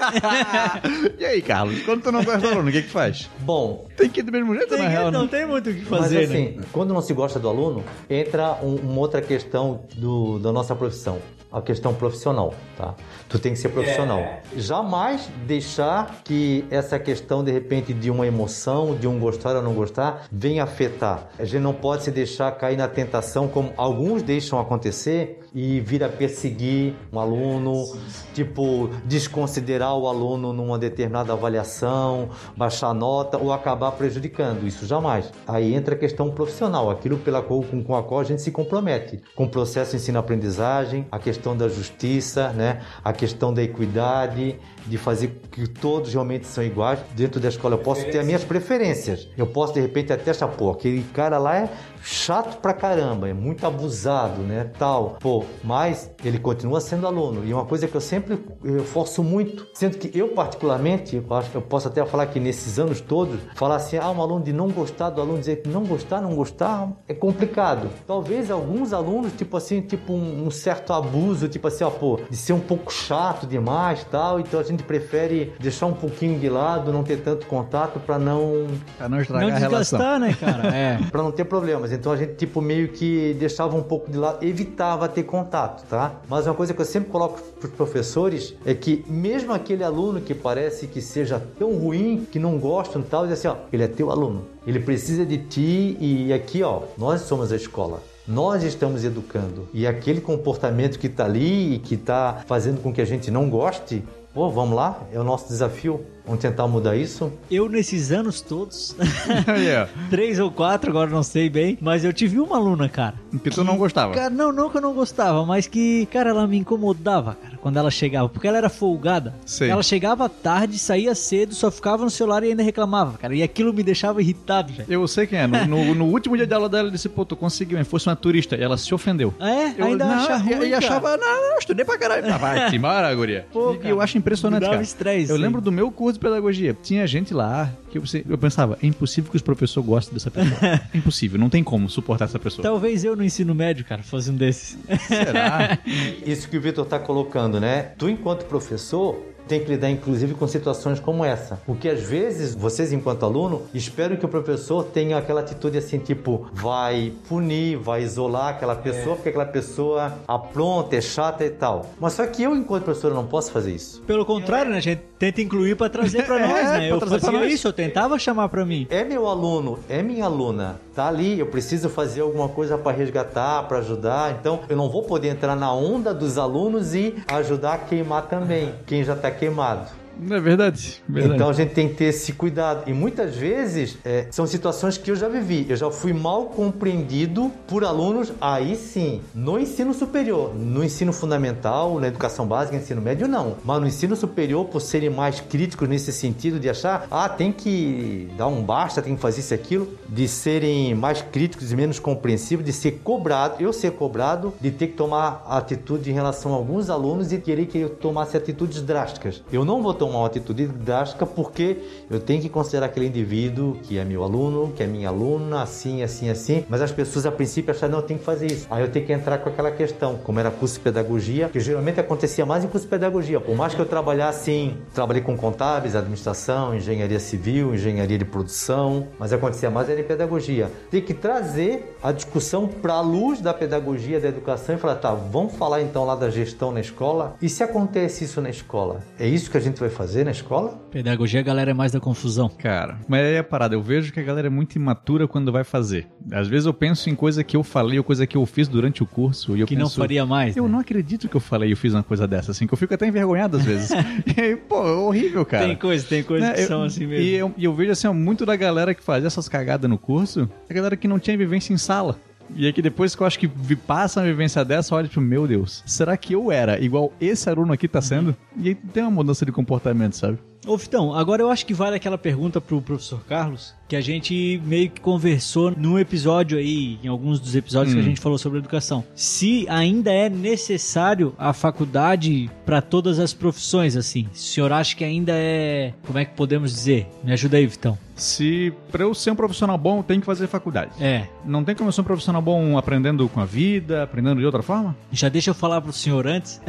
e aí, Carlos, quando tu não gosta do aluno, o que que faz? Bom... Tem que ir do mesmo jeito, tem na real. Não, não tem muito o que fazer, Mas assim, né? quando não se gosta do aluno, entra um, uma outra questão do, da nossa profissão a questão profissional, tá? Tu tem que ser profissional. É. Jamais deixar que essa questão, de repente, de uma emoção, de um gostar ou não gostar, venha afetar. A gente não pode se deixar cair na tentação, como alguns deixam acontecer, e vir a perseguir um aluno, tipo, desconsiderar o aluno numa determinada avaliação, baixar nota ou acabar prejudicando. Isso jamais. Aí entra a questão profissional, aquilo pela qual, com, com a qual a gente se compromete, com o processo ensino-aprendizagem, a questão da justiça, né? a questão da equidade, de fazer que todos realmente são iguais. Dentro da escola eu posso ter as minhas preferências. Eu posso, de repente, até achar, aquele cara lá é chato pra caramba, é muito abusado, né, tal. Pô, mas ele continua sendo aluno. E uma coisa que eu sempre eu forço muito, sendo que eu particularmente, eu acho que eu posso até falar que nesses anos todos, falar assim, ah, um aluno de não gostar do aluno, dizer que não gostar, não gostar, é complicado. Talvez alguns alunos, tipo assim, tipo um, um certo abuso, tipo assim, ó, pô, de ser um pouco chato demais, tal, então a gente prefere deixar um pouquinho de lado, não ter tanto contato para não pra não estragar não a relação. né, cara? É. para não ter problemas. Então a gente tipo meio que deixava um pouco de lado, evitava ter contato, tá? Mas uma coisa que eu sempre coloco para os professores é que mesmo aquele aluno que parece que seja tão ruim, que não gosta e tal, diz assim, ó, ele é teu aluno. Ele precisa de ti e aqui, ó, nós somos a escola. Nós estamos educando. E aquele comportamento que está ali e que está fazendo com que a gente não goste, pô, vamos lá, é o nosso desafio. Vamos tentar mudar isso? Eu, nesses anos todos, yeah. três ou quatro, agora não sei bem, mas eu tive uma aluna, cara. Que, que tu não gostava? Cara, não, não que eu não gostava, mas que, cara, ela me incomodava, cara, quando ela chegava, porque ela era folgada. Sei. Ela chegava tarde, saía cedo, só ficava no celular e ainda reclamava, cara. E aquilo me deixava irritado, velho. Eu sei quem é. No, no, no, último dia de aula dela, ela disse, pô, tu conseguiu, fosse uma turista. E ela se ofendeu. É? Eu, ainda não, acha ruim, E achava, não, não, estudei pra caralho. Ah, vai, te embora, guria. Pô, e eu acho impressionante, cara. estresse. Eu lembro do meu curso curso de pedagogia. Tinha gente lá que eu, eu pensava, é impossível que os professores gostem dessa pessoa. é impossível, não tem como suportar essa pessoa. Talvez eu no ensino médio, cara, fosse um desses. Será? Isso que o Vitor tá colocando, né? Tu, enquanto professor, tem que lidar inclusive com situações como essa. Porque às vezes vocês, enquanto aluno, esperam que o professor tenha aquela atitude assim, tipo, vai punir, vai isolar aquela pessoa, é. porque aquela pessoa apronta, é chata e tal. Mas só que eu, enquanto professor, não posso fazer isso. Pelo contrário, né? A gente tenta incluir para trazer para nós, é, né? Eu fazia isso, eu tentava chamar para mim. É meu aluno, é minha aluna, tá ali, eu preciso fazer alguma coisa para resgatar, para ajudar. Então, eu não vou poder entrar na onda dos alunos e ajudar a queimar também, quem já está queimado. É verdade, verdade, Então a gente tem que ter esse cuidado. E muitas vezes é, são situações que eu já vivi. Eu já fui mal compreendido por alunos, aí sim, no ensino superior. No ensino fundamental, na educação básica, ensino médio, não. Mas no ensino superior, por serem mais críticos nesse sentido de achar, ah, tem que dar um basta, tem que fazer isso e aquilo, de serem mais críticos e menos compreensivos, de ser cobrado, eu ser cobrado, de ter que tomar atitude em relação a alguns alunos e querer que eu tomasse atitudes drásticas. Eu não vou tomar tomar uma atitude drástica porque eu tenho que considerar aquele indivíduo que é meu aluno, que é minha aluna, assim, assim, assim. Mas as pessoas a princípio acharam, não, eu tenho que fazer isso. Aí eu tenho que entrar com aquela questão, como era curso de pedagogia, que geralmente acontecia mais em curso de pedagogia. Por mais que eu trabalhasse assim, trabalhei com contábeis, administração, engenharia civil, engenharia de produção, mas acontecia mais era em pedagogia. Tem que trazer a discussão para a luz da pedagogia, da educação e falar, tá, vamos falar então lá da gestão na escola? E se acontece isso na escola? É isso que a gente vai fazer na escola? Pedagogia, a galera é mais da confusão. Cara, mas aí é a parada. Eu vejo que a galera é muito imatura quando vai fazer. Às vezes eu penso em coisa que eu falei ou coisa que eu fiz durante o curso. E eu que penso, não faria mais. Eu né? não acredito que eu falei e eu fiz uma coisa dessa, assim, que eu fico até envergonhado às vezes. e aí, pô, é horrível, cara. Tem coisa, tem coisas né? que eu, são assim mesmo. E eu, e eu vejo assim, muito da galera que fazia essas cagadas no curso, a galera que não tinha vivência em sala. E é que depois que eu acho que passa uma vivência dessa, olha, tipo, meu Deus, será que eu era igual esse aluno aqui tá sendo? E aí tem uma mudança de comportamento, sabe? Ô, Fitão, agora eu acho que vale aquela pergunta pro professor Carlos, que a gente meio que conversou num episódio aí, em alguns dos episódios hum. que a hum. gente falou sobre educação. Se ainda é necessário a faculdade para todas as profissões, assim. O senhor acha que ainda é. Como é que podemos dizer? Me ajuda aí, Vitão. Se para eu ser um profissional bom, eu tenho que fazer faculdade. É. Não tem como eu ser um profissional bom aprendendo com a vida, aprendendo de outra forma? Já deixa eu falar pro senhor antes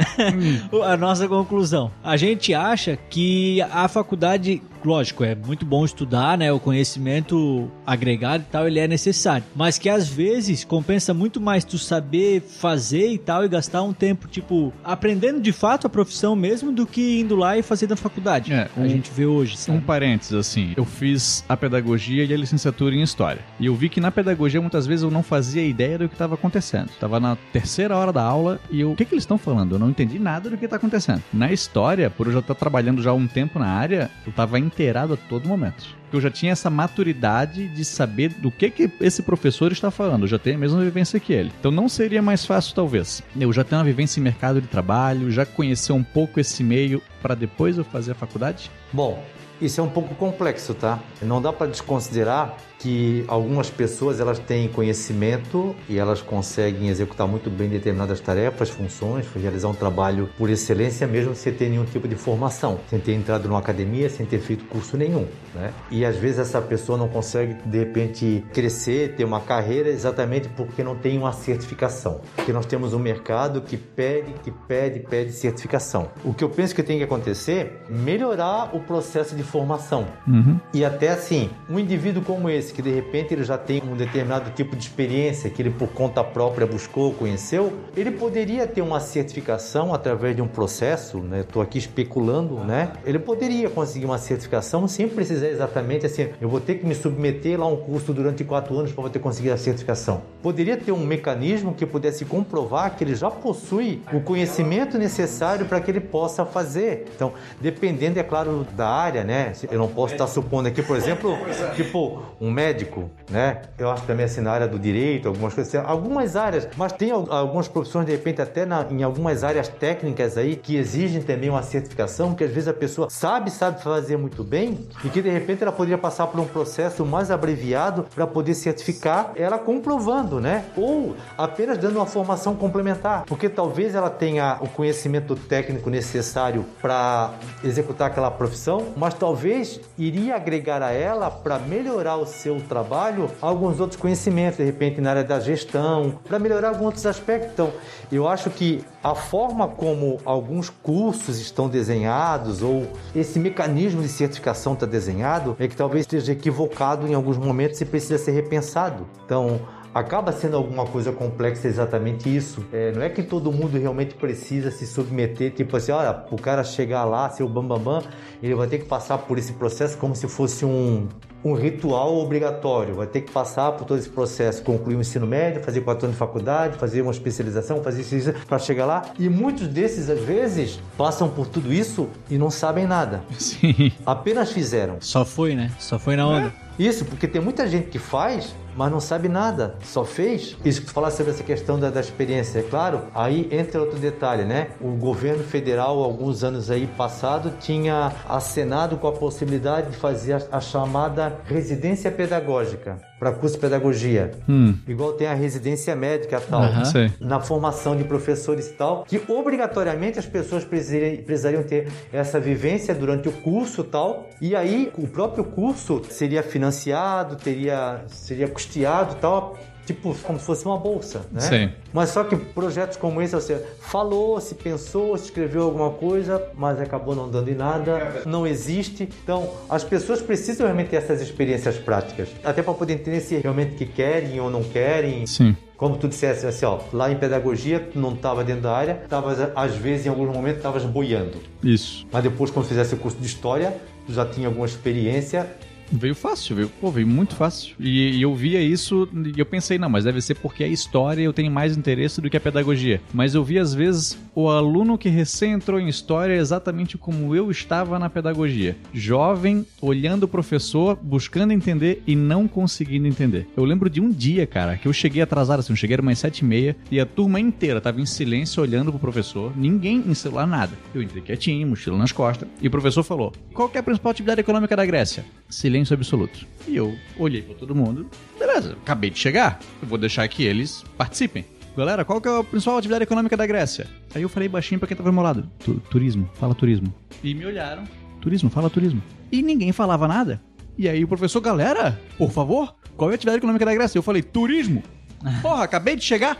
hum. a nossa conclusão. A gente acha que a faculdade lógico, é muito bom estudar, né? O conhecimento agregado e tal, ele é necessário. Mas que às vezes compensa muito mais tu saber fazer e tal e gastar um tempo, tipo, aprendendo de fato a profissão mesmo do que indo lá e fazer da faculdade. É, um, a gente vê hoje, sabe? Um parênteses, assim, eu fiz a pedagogia e a licenciatura em História. E eu vi que na pedagogia muitas vezes eu não fazia ideia do que estava acontecendo. Tava na terceira hora da aula e eu, o que, que eles estão falando? Eu não entendi nada do que está acontecendo. Na História, por eu já estar trabalhando já há um tempo na área, eu estava inteirado a todo momento. Eu já tinha essa maturidade de saber do que, que esse professor está falando. Eu já tenho a mesma vivência que ele. Então não seria mais fácil, talvez. Eu já tenho uma vivência em mercado de trabalho, já conhecer um pouco esse meio para depois eu fazer a faculdade? Bom, isso é um pouco complexo, tá? Não dá para desconsiderar que algumas pessoas elas têm conhecimento e elas conseguem executar muito bem determinadas tarefas, funções, realizar um trabalho por excelência mesmo sem ter nenhum tipo de formação, sem ter entrado numa academia, sem ter feito curso nenhum, né? E às vezes essa pessoa não consegue de repente crescer, ter uma carreira exatamente porque não tem uma certificação. Porque nós temos um mercado que pede, que pede, pede certificação. O que eu penso que tem que acontecer, melhorar o processo de formação. Uhum. E até assim, um indivíduo como esse que de repente ele já tem um determinado tipo de experiência que ele por conta própria buscou, conheceu, ele poderia ter uma certificação através de um processo, né? Estou aqui especulando, né? Ele poderia conseguir uma certificação sem precisar exatamente assim, eu vou ter que me submeter lá a um curso durante quatro anos para poder conseguir a certificação. Poderia ter um mecanismo que pudesse comprovar que ele já possui o conhecimento necessário para que ele possa fazer. Então, dependendo, é claro, da área, né? Eu não posso estar supondo aqui, por exemplo, tipo um médico, né? Eu acho também assim na área do direito, algumas coisas, assim, algumas áreas, mas tem algumas profissões de repente até na, em algumas áreas técnicas aí que exigem também uma certificação, que às vezes a pessoa sabe, sabe fazer muito bem e que de repente ela poderia passar por um processo mais abreviado para poder certificar ela comprovando, né? Ou apenas dando uma formação complementar, porque talvez ela tenha o conhecimento técnico necessário para executar aquela profissão, mas talvez iria agregar a ela para melhorar o seu trabalho alguns outros conhecimentos, de repente na área da gestão, para melhorar alguns outros aspectos. Então, eu acho que a forma como alguns cursos estão desenhados ou esse mecanismo de certificação está desenhado é que talvez esteja equivocado em alguns momentos e precisa ser repensado. Então, acaba sendo alguma coisa complexa exatamente isso. É, não é que todo mundo realmente precisa se submeter, tipo assim, olha, o cara chegar lá, ser o bambambam, bam, bam, ele vai ter que passar por esse processo como se fosse um, um ritual obrigatório. Vai ter que passar por todo esse processo, concluir o ensino médio, fazer quatro anos de faculdade, fazer uma especialização, fazer isso, para chegar lá. E muitos desses, às vezes, passam por tudo isso e não sabem nada. Sim. Apenas fizeram. Só foi, né? Só foi na onda. É. Isso, porque tem muita gente que faz, mas não sabe nada, só fez. Isso que falaste sobre essa questão da, da, experiência, é claro. Aí entra outro detalhe, né? O governo federal, alguns anos aí passado, tinha acenado com a possibilidade de fazer a, a chamada residência pedagógica para curso de pedagogia. Hum. Igual tem a residência médica tal, uhum. na formação de professores e tal, que obrigatoriamente as pessoas precisariam, precisariam ter essa vivência durante o curso tal, e aí o próprio curso seria financiado, teria seria custeado tal, tipo como se fosse uma bolsa, né? Sim. Mas só que projetos como esse, você falou, se pensou, se escreveu alguma coisa, mas acabou não dando em nada, não existe. Então, as pessoas precisam realmente ter essas experiências práticas, até para poder entender se realmente que querem ou não querem. Sim. Como tu dissesse assim, ó, lá em pedagogia tu não estava dentro da área, estavas às vezes em alguns momentos estavas boiando. Isso. Mas depois quando fizesse o curso de história, tu já tinha alguma experiência Veio fácil, veio, pô, veio muito fácil. E, e, eu via isso e eu pensei, não, mas deve ser porque a história eu tenho mais interesse do que a pedagogia. Mas eu vi, às vezes, o aluno que recém entrou em história exatamente como eu estava na pedagogia. Jovem, olhando o professor, buscando entender e não conseguindo entender. Eu lembro de um dia, cara, que eu cheguei atrasado, assim, eu cheguei umas sete e meia e a turma inteira tava em silêncio olhando pro professor, ninguém em celular, nada. Eu entrei quietinho, mochila nas costas, e o professor falou, qual é a principal atividade econômica da Grécia? Silêncio silêncio absoluto. E eu olhei para todo mundo. Beleza, acabei de chegar. Eu vou deixar que eles participem. Galera, qual que é a principal atividade econômica da Grécia? Aí eu falei baixinho para quem tava ao meu lado. Turismo, fala turismo. E me olharam. Turismo, fala turismo. E ninguém falava nada. E aí o professor, galera, por favor, qual é a atividade econômica da Grécia? Eu falei, turismo. Porra, acabei de chegar.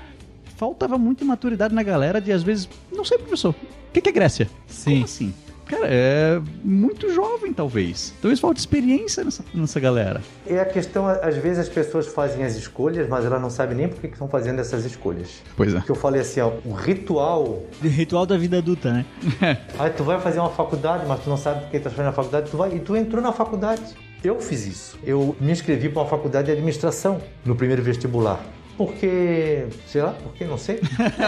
Faltava muita maturidade na galera de, às vezes, não sei, professor, o que, que é Grécia? Sim. Como assim? Cara, é muito jovem, talvez. Talvez falte experiência nessa, nessa galera. É a questão, às vezes as pessoas fazem as escolhas, mas elas não sabem nem por que estão fazendo essas escolhas. Pois é. Que eu falei assim, ó, o ritual. O ritual da vida adulta, né? Aí tu vai fazer uma faculdade, mas tu não sabe por que tu tá fazendo a faculdade, tu vai e tu entrou na faculdade. Eu fiz isso. Eu me inscrevi para uma faculdade de administração no primeiro vestibular. Porque, sei lá, porque não sei.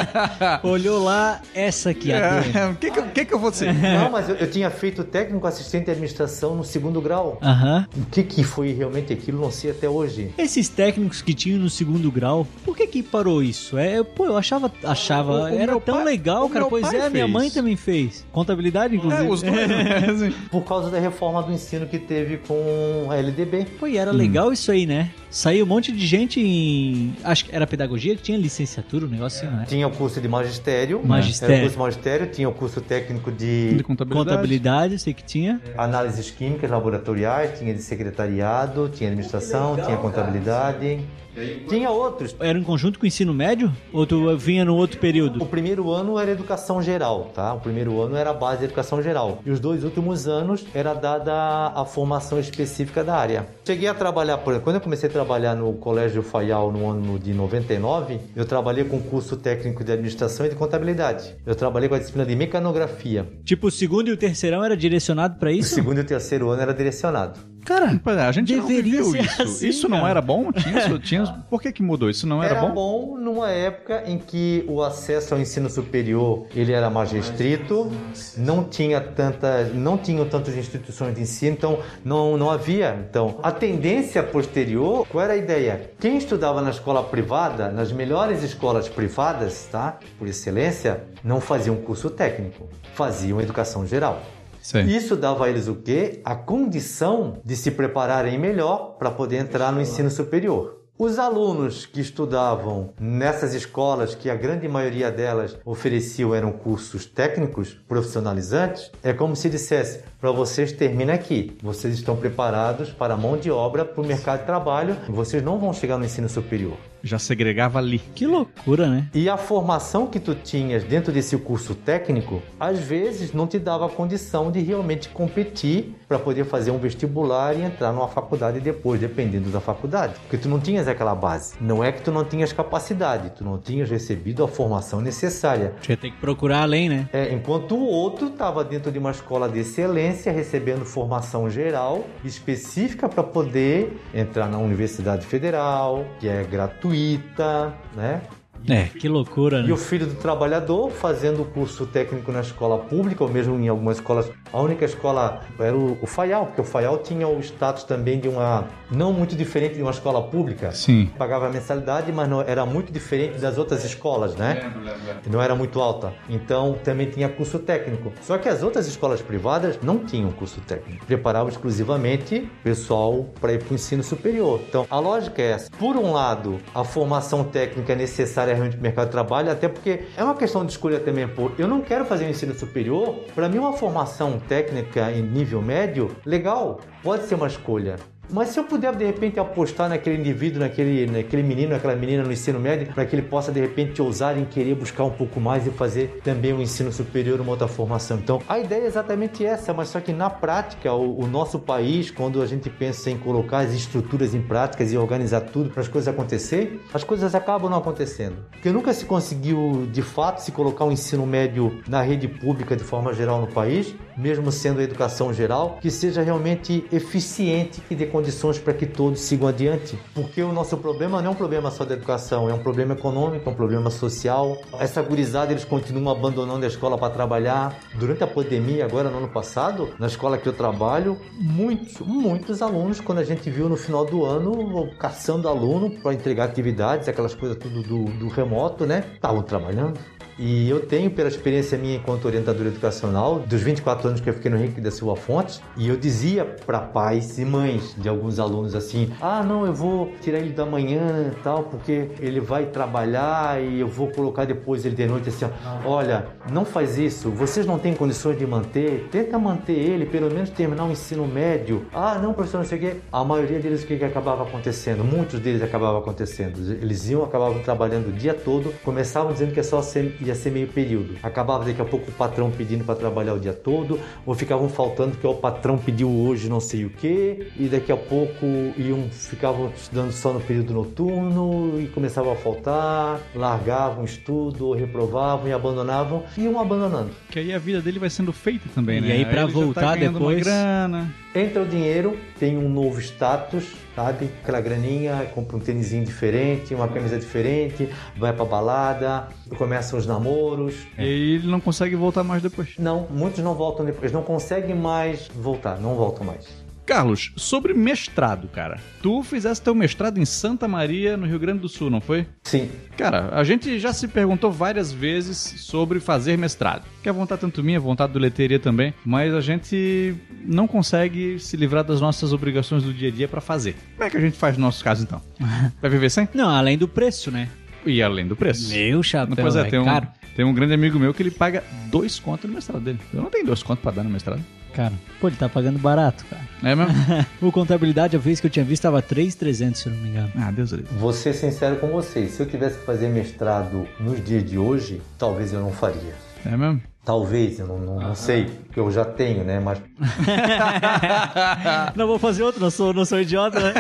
Olhou lá, essa aqui é, O que, que, que, que, eu vou ser? Não, mas eu, eu, tinha feito técnico assistente de administração no segundo grau. Uhum. O que, que foi realmente aquilo, não sei até hoje. Esses técnicos que tinham no segundo grau, por que que parou isso? É, pô, eu achava, achava, o, o era tão pai, legal, cara. Pois é, fez. minha mãe também fez. Contabilidade, inclusive. É, os dois. Né? Por causa da reforma do ensino que teve com a LDB. Pô, e era hum. legal isso aí, né? Saiu um monte de gente em. Acho que era pedagogia que tinha licenciatura, um negócio assim, não é? Tinha o curso de magistério. Magistério. Era o curso de magistério, tinha o curso técnico de, de contabilidade. contabilidade, sei que tinha. Análises químicas laboratoriais, tinha de secretariado, tinha administração, legal, tinha contabilidade. Cara. Tinha outros. Era em conjunto com o ensino médio? Ou tu vinha no outro período? O primeiro ano era educação geral, tá? O primeiro ano era a base de educação geral. E os dois últimos anos era dada a formação específica da área. Cheguei a trabalhar, por quando eu comecei a trabalhar no Colégio Faial no ano de 99, eu trabalhei com curso técnico de administração e de contabilidade. Eu trabalhei com a disciplina de mecanografia. Tipo, o segundo e o terceirão era direcionado para isso? O segundo e o terceiro ano era direcionado. Cara, a gente deveria não isso. Assim, isso não era bom? Tinha, tinha, por que, que mudou? Isso não era, era bom? Era bom numa época em que o acesso ao ensino superior ele era mais restrito, não tinha tanta, não tinham tantas instituições de ensino, então não, não havia. Então, a tendência posterior, qual era a ideia? Quem estudava na escola privada, nas melhores escolas privadas, tá? Por excelência, não fazia um curso técnico, faziam educação geral. Sim. Isso dava a eles o quê? A condição de se prepararem melhor para poder entrar no ensino superior. Os alunos que estudavam nessas escolas, que a grande maioria delas ofereciam eram cursos técnicos profissionalizantes, é como se dissesse: para vocês termina aqui. Vocês estão preparados para a mão de obra para o mercado de trabalho. Vocês não vão chegar no ensino superior já segregava ali. Que loucura, né? E a formação que tu tinhas dentro desse curso técnico, às vezes não te dava a condição de realmente competir para poder fazer um vestibular e entrar numa faculdade depois, dependendo da faculdade. Porque tu não tinhas aquela base. Não é que tu não tinhas capacidade, tu não tinhas recebido a formação necessária. Tinha que procurar além, né? É, enquanto o outro estava dentro de uma escola de excelência, recebendo formação geral específica para poder entrar na Universidade Federal, que é gratuita gratuita, né? É, que loucura, né? E o filho do trabalhador fazendo o curso técnico na escola pública, ou mesmo em algumas escolas. A única escola era o, o FAIAL, porque o FAIAL tinha o status também de uma. não muito diferente de uma escola pública. Sim. Pagava mensalidade, mas não, era muito diferente das outras escolas, né? Lembro, lembro. Não era muito alta. Então também tinha curso técnico. Só que as outras escolas privadas não tinham curso técnico. Preparavam exclusivamente pessoal para ir para o ensino superior. Então a lógica é essa. Por um lado, a formação técnica é necessária realmente para o mercado de trabalho, até porque é uma questão de escolha também, pô. Eu não quero fazer um ensino superior, para mim uma formação técnica em nível médio, legal, pode ser uma escolha. Mas se eu puder, de repente, apostar naquele indivíduo, naquele, naquele menino, naquela menina no ensino médio, para que ele possa, de repente, ousar em querer buscar um pouco mais e fazer também um ensino superior, uma outra formação. Então, a ideia é exatamente essa, mas só que na prática, o, o nosso país, quando a gente pensa em colocar as estruturas em práticas e organizar tudo para as coisas acontecerem, as coisas acabam não acontecendo. Porque nunca se conseguiu, de fato, se colocar um ensino médio na rede pública de forma geral no país, mesmo sendo a educação geral, que seja realmente eficiente, que dê condições para que todos sigam adiante. Porque o nosso problema não é um problema só da educação, é um problema econômico, é um problema social. Essa gurizada, eles continuam abandonando a escola para trabalhar. Durante a pandemia, agora no ano passado, na escola que eu trabalho, muitos, muitos alunos, quando a gente viu no final do ano, caçando aluno para entregar atividades, aquelas coisas tudo do, do remoto, né? Estavam trabalhando. E eu tenho, pela experiência minha enquanto orientador educacional, dos 24 anos que eu fiquei no Henrique da Silva Fontes, e eu dizia para pais e mães de alguns alunos assim: ah, não, eu vou tirar ele da manhã e tal, porque ele vai trabalhar e eu vou colocar depois ele de noite assim: olha, não faz isso, vocês não têm condições de manter, tenta manter ele, pelo menos terminar o ensino médio. Ah, não, professor, não sei o quê. A maioria deles, o que, que acabava acontecendo? Muitos deles acabavam acontecendo. Eles iam, acabavam trabalhando o dia todo, começavam dizendo que é só ser ia ser meio período. Acabava daqui a pouco o patrão pedindo para trabalhar o dia todo, ou ficavam faltando que o patrão pediu hoje não sei o que, e daqui a pouco iam ficavam estudando só no período noturno e começavam a faltar, largavam o estudo, ou reprovavam e abandonavam, e iam abandonando. Que aí a vida dele vai sendo feita também, e né? E aí para tá voltar tá depois grana. Entra o dinheiro, tem um novo status, sabe? Aquela graninha, compra um tênisinho diferente, uma camisa diferente, vai pra balada, começam os namoros. E aí ele não consegue voltar mais depois. Não, muitos não voltam depois, não conseguem mais voltar, não voltam mais. Carlos, sobre mestrado, cara. Tu fizeste teu mestrado em Santa Maria, no Rio Grande do Sul, não foi? Sim. Cara, a gente já se perguntou várias vezes sobre fazer mestrado. Que é vontade tanto minha, vontade do Leteria também, mas a gente não consegue se livrar das nossas obrigações do dia a dia para fazer. Como é que a gente faz no nosso caso, então? Vai viver sem? Não, além do preço, né? E além do preço. Meu chapéu, pois é, é tem um, caro. Tem um grande amigo meu que ele paga dois contos no mestrado dele. Eu não tenho dois contos pra dar no mestrado. Cara, pô, ele tá pagando barato, cara. É mesmo? o contabilidade, a vez que eu tinha visto, tava 3,300, se eu não me engano. Ah, Deus Deus. Vou ser sincero com vocês. Se eu tivesse que fazer mestrado nos dias de hoje, talvez eu não faria. É mesmo? Talvez, eu não, não, não sei, porque eu já tenho, né? Mas. não vou fazer outro, não sou, não sou idiota, né?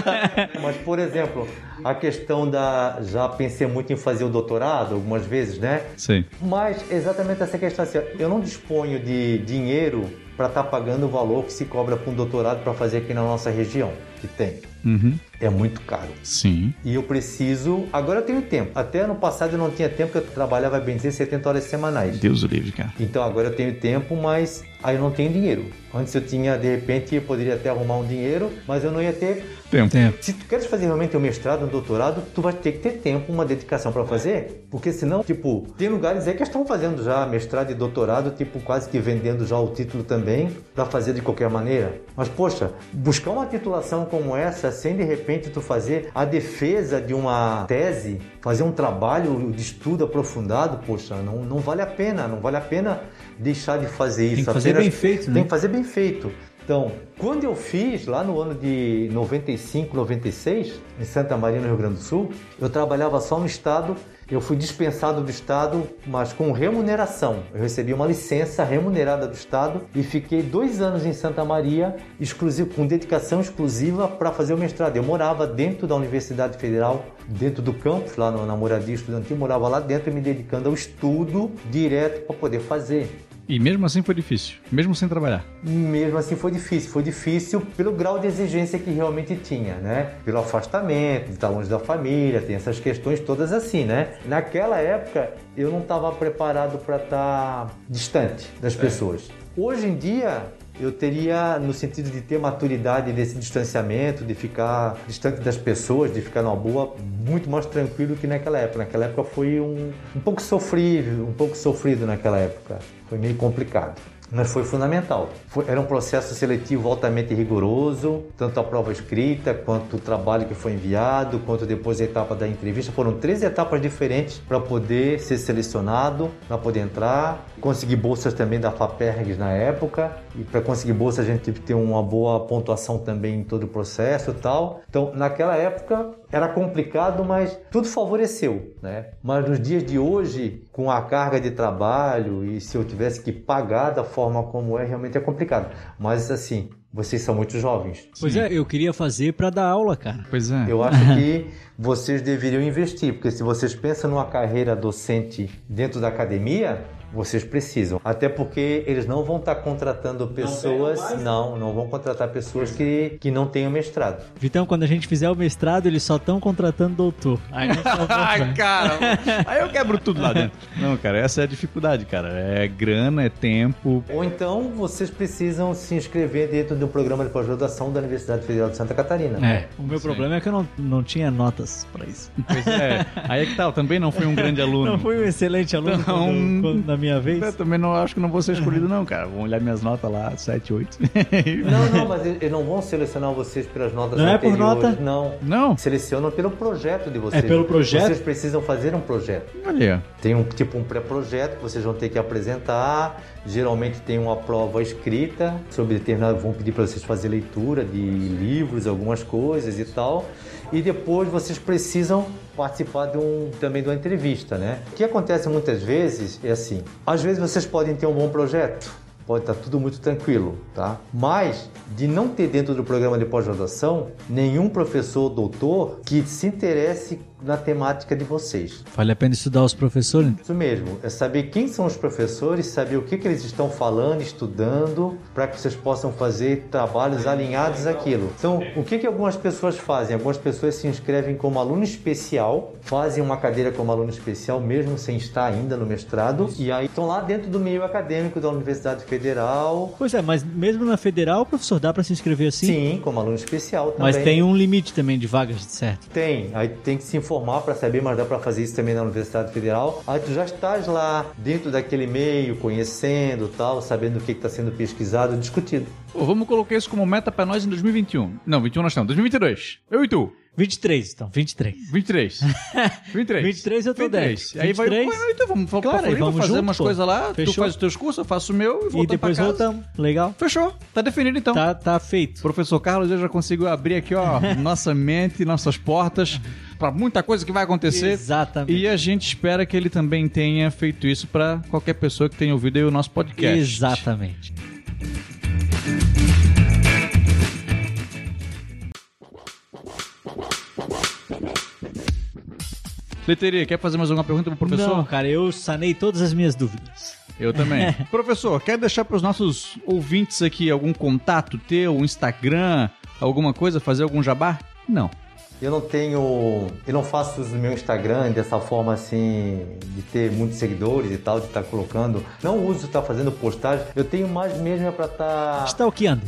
Mas, por exemplo, a questão da. Já pensei muito em fazer o doutorado algumas vezes, né? Sim. Mas exatamente essa questão assim, eu não disponho de dinheiro para estar tá pagando o valor que se cobra para um doutorado para fazer aqui na nossa região, que tem. Uhum. é muito caro. Sim. E eu preciso. Agora eu tenho tempo. Até ano passado eu não tinha tempo, porque eu trabalhava bem dizer 70 horas semanais. Deus o livre, cara. Então agora eu tenho tempo, mas aí eu não tenho dinheiro. Antes eu tinha, de repente, eu poderia até arrumar um dinheiro, mas eu não ia ter Tempo. Tempo. se tu queres fazer realmente um mestrado, um doutorado, tu vai ter que ter tempo, uma dedicação para fazer, porque senão, tipo, tem lugares aí que estão fazendo já mestrado e doutorado, tipo, quase que vendendo já o título também, para fazer de qualquer maneira. Mas, poxa, buscar uma titulação como essa, sem de repente tu fazer a defesa de uma tese, fazer um trabalho de estudo aprofundado, poxa, não, não vale a pena, não vale a pena deixar de fazer isso. Tem que fazer Apenas- bem feito, né? Tem que fazer bem feito. Então, quando eu fiz, lá no ano de 95, 96, em Santa Maria, no Rio Grande do Sul, eu trabalhava só no Estado, eu fui dispensado do Estado, mas com remuneração. Eu recebi uma licença remunerada do Estado e fiquei dois anos em Santa Maria, exclusivo, com dedicação exclusiva para fazer o mestrado. Eu morava dentro da Universidade Federal, dentro do campus, lá na moradia estudantil, morava lá dentro, me dedicando ao estudo direto para poder fazer. E mesmo assim foi difícil, mesmo sem trabalhar. Mesmo assim foi difícil, foi difícil pelo grau de exigência que realmente tinha, né? Pelo afastamento, de estar longe da família, tem essas questões todas assim, né? Naquela época eu não estava preparado para estar distante das pessoas. Hoje em dia eu teria no sentido de ter maturidade desse distanciamento, de ficar distante das pessoas, de ficar numa boa, muito mais tranquilo que naquela época. Naquela época foi um, um pouco sofrível, um pouco sofrido naquela época. Foi meio complicado. Mas foi fundamental. Foi- era um processo seletivo altamente rigoroso, tanto a prova escrita, quanto o trabalho que foi enviado, quanto depois a etapa da entrevista. Foram três etapas diferentes para poder ser selecionado, para poder entrar. Consegui bolsas também da FAPERGS na época. E para conseguir bolsa a gente teve que ter uma boa pontuação também em todo o processo e tal. Então, naquela época era complicado, mas tudo favoreceu, né? Mas nos dias de hoje, com a carga de trabalho e se eu tivesse que pagar da forma como é, realmente é complicado. Mas assim, vocês são muito jovens. Pois é, eu queria fazer pra dar aula, cara. Pois é. Eu acho que vocês deveriam investir, porque se vocês pensam numa carreira docente dentro da academia, vocês precisam. Até porque eles não vão estar contratando pessoas, não, não vão contratar pessoas que, que não tenham mestrado. Vitão, quando a gente fizer o mestrado, eles só estão contratando doutor. Aí não Ai, cara, aí eu quebro tudo lá dentro. Não, cara, essa é a dificuldade, cara. É grana, é tempo. Ou então vocês precisam se inscrever dentro do programa de pós-graduação da Universidade Federal de Santa Catarina. É, o meu Sim. problema é que eu não, não tinha notas pra isso. Pois é. Aí é que tal, também não fui um grande aluno. Não fui um excelente aluno Então, quando- quando- na minha Eu vez. também não acho que não vou ser escolhido, não, cara. Vão olhar minhas notas lá, 7, 8. Não, não, mas eles não vão selecionar vocês pelas notas Não é por anteriores, nota? Não. Não? Selecionam pelo projeto de vocês. É pelo projeto? Vocês precisam fazer um projeto. Olha. Tem um tipo um pré-projeto que vocês vão ter que apresentar. Geralmente tem uma prova escrita sobre determinado. Vão pedir para vocês fazer leitura de livros, algumas coisas e tal. E depois vocês precisam participar de um, também de uma entrevista, né? O que acontece muitas vezes é assim: às vezes vocês podem ter um bom projeto, pode estar tudo muito tranquilo, tá? Mas de não ter dentro do programa de pós-graduação nenhum professor ou doutor que se interesse na temática de vocês. Vale a pena estudar os professores? Isso mesmo, é saber quem são os professores, saber o que, que eles estão falando, estudando, para que vocês possam fazer trabalhos alinhados àquilo. Então, o que, que algumas pessoas fazem? Algumas pessoas se inscrevem como aluno especial, fazem uma cadeira como aluno especial, mesmo sem estar ainda no mestrado, e aí estão lá dentro do meio acadêmico da Universidade Federal. Pois é, mas mesmo na federal, professor, dá pra se inscrever assim? Sim, como aluno especial também. Mas tem um limite também de vagas, certo? Tem, aí tem que se informar para saber, mas dá para fazer isso também na Universidade Federal. Aí tu já estás lá dentro daquele meio, conhecendo tal, sabendo o que está sendo pesquisado, discutido. Vamos colocar isso como meta pra nós em 2021. Não, 21 nós estamos. 2022. Eu e tu. 23, então, 23. 23. 23. 23 eu tô 23. 10. Aí vai. 23. Pô, então vamos, vamos Claro, pra Floripa vamos fazer junto, umas coisas lá. Tu Fechou. faz os teus cursos, eu faço o meu e E voltamos depois pra casa. voltamos. Legal. Fechou. Tá definido então. Tá, tá feito. Professor Carlos, eu já consigo abrir aqui, ó, nossa mente, nossas portas para muita coisa que vai acontecer. Exatamente. E a gente espera que ele também tenha feito isso para qualquer pessoa que tenha ouvido o nosso podcast. Exatamente. Leteria, quer fazer mais alguma pergunta pro professor? Não, cara, eu sanei todas as minhas dúvidas. Eu também. Professor, quer deixar para os nossos ouvintes aqui algum contato teu, um Instagram, alguma coisa, fazer algum jabá? Não. Eu não tenho. Eu não faço do meu Instagram dessa forma assim, de ter muitos seguidores e tal, de estar tá colocando. Não uso estar tá fazendo postagem. Eu tenho mais mesmo é pra estar. Tá... Stalkeando.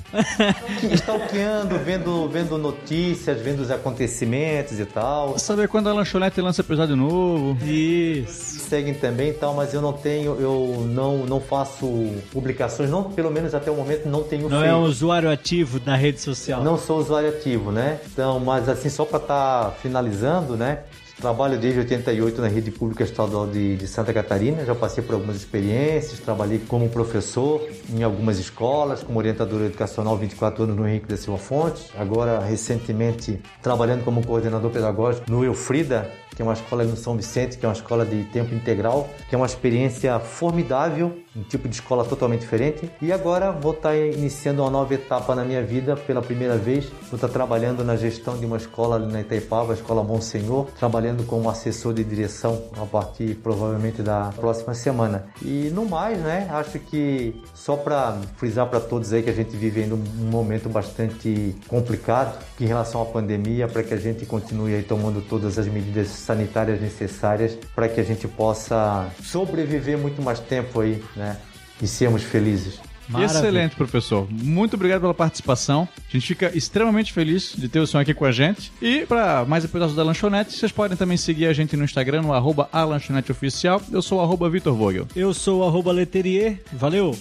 Stalkeando, vendo, vendo notícias, vendo os acontecimentos e tal. Saber quando a lanchonete lança episódio novo. Isso. Seguem também e tal, mas eu não tenho, eu não, não faço publicações, não, pelo menos até o momento não tenho Não feito. é um usuário ativo da rede social. Não sou usuário ativo, né? Então, mas assim, só para estar tá finalizando, né? Trabalho desde 88 na rede pública estadual de, de, Santa Catarina, já passei por algumas experiências, trabalhei como professor em algumas escolas, como orientador educacional 24 anos no Henrique da Silva Fontes, agora recentemente trabalhando como coordenador pedagógico no Eufrida, que é uma escola no São Vicente, que é uma escola de tempo integral, que é uma experiência formidável, um tipo de escola totalmente diferente. E agora vou estar iniciando uma nova etapa na minha vida pela primeira vez. Vou estar trabalhando na gestão de uma escola ali na Itaipava, a Escola Monsenhor, trabalhando como assessor de direção a partir provavelmente da próxima semana. E no mais, né, acho que só para frisar para todos aí que a gente vive ainda um momento bastante complicado em relação à pandemia, para que a gente continue aí tomando todas as medidas sanitárias necessárias para que a gente possa sobreviver muito mais tempo aí, né? E sermos felizes. Maravilha. Excelente, professor. Muito obrigado pela participação. A gente fica extremamente feliz de ter o senhor aqui com a gente. E para mais episódios da Lanchonete, vocês podem também seguir a gente no Instagram, no arroba a Lanchonete Oficial. Eu sou o arroba Vitor Vogel. Eu sou o arroba Leterier. Valeu!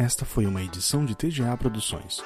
Esta foi uma edição de TGA Produções.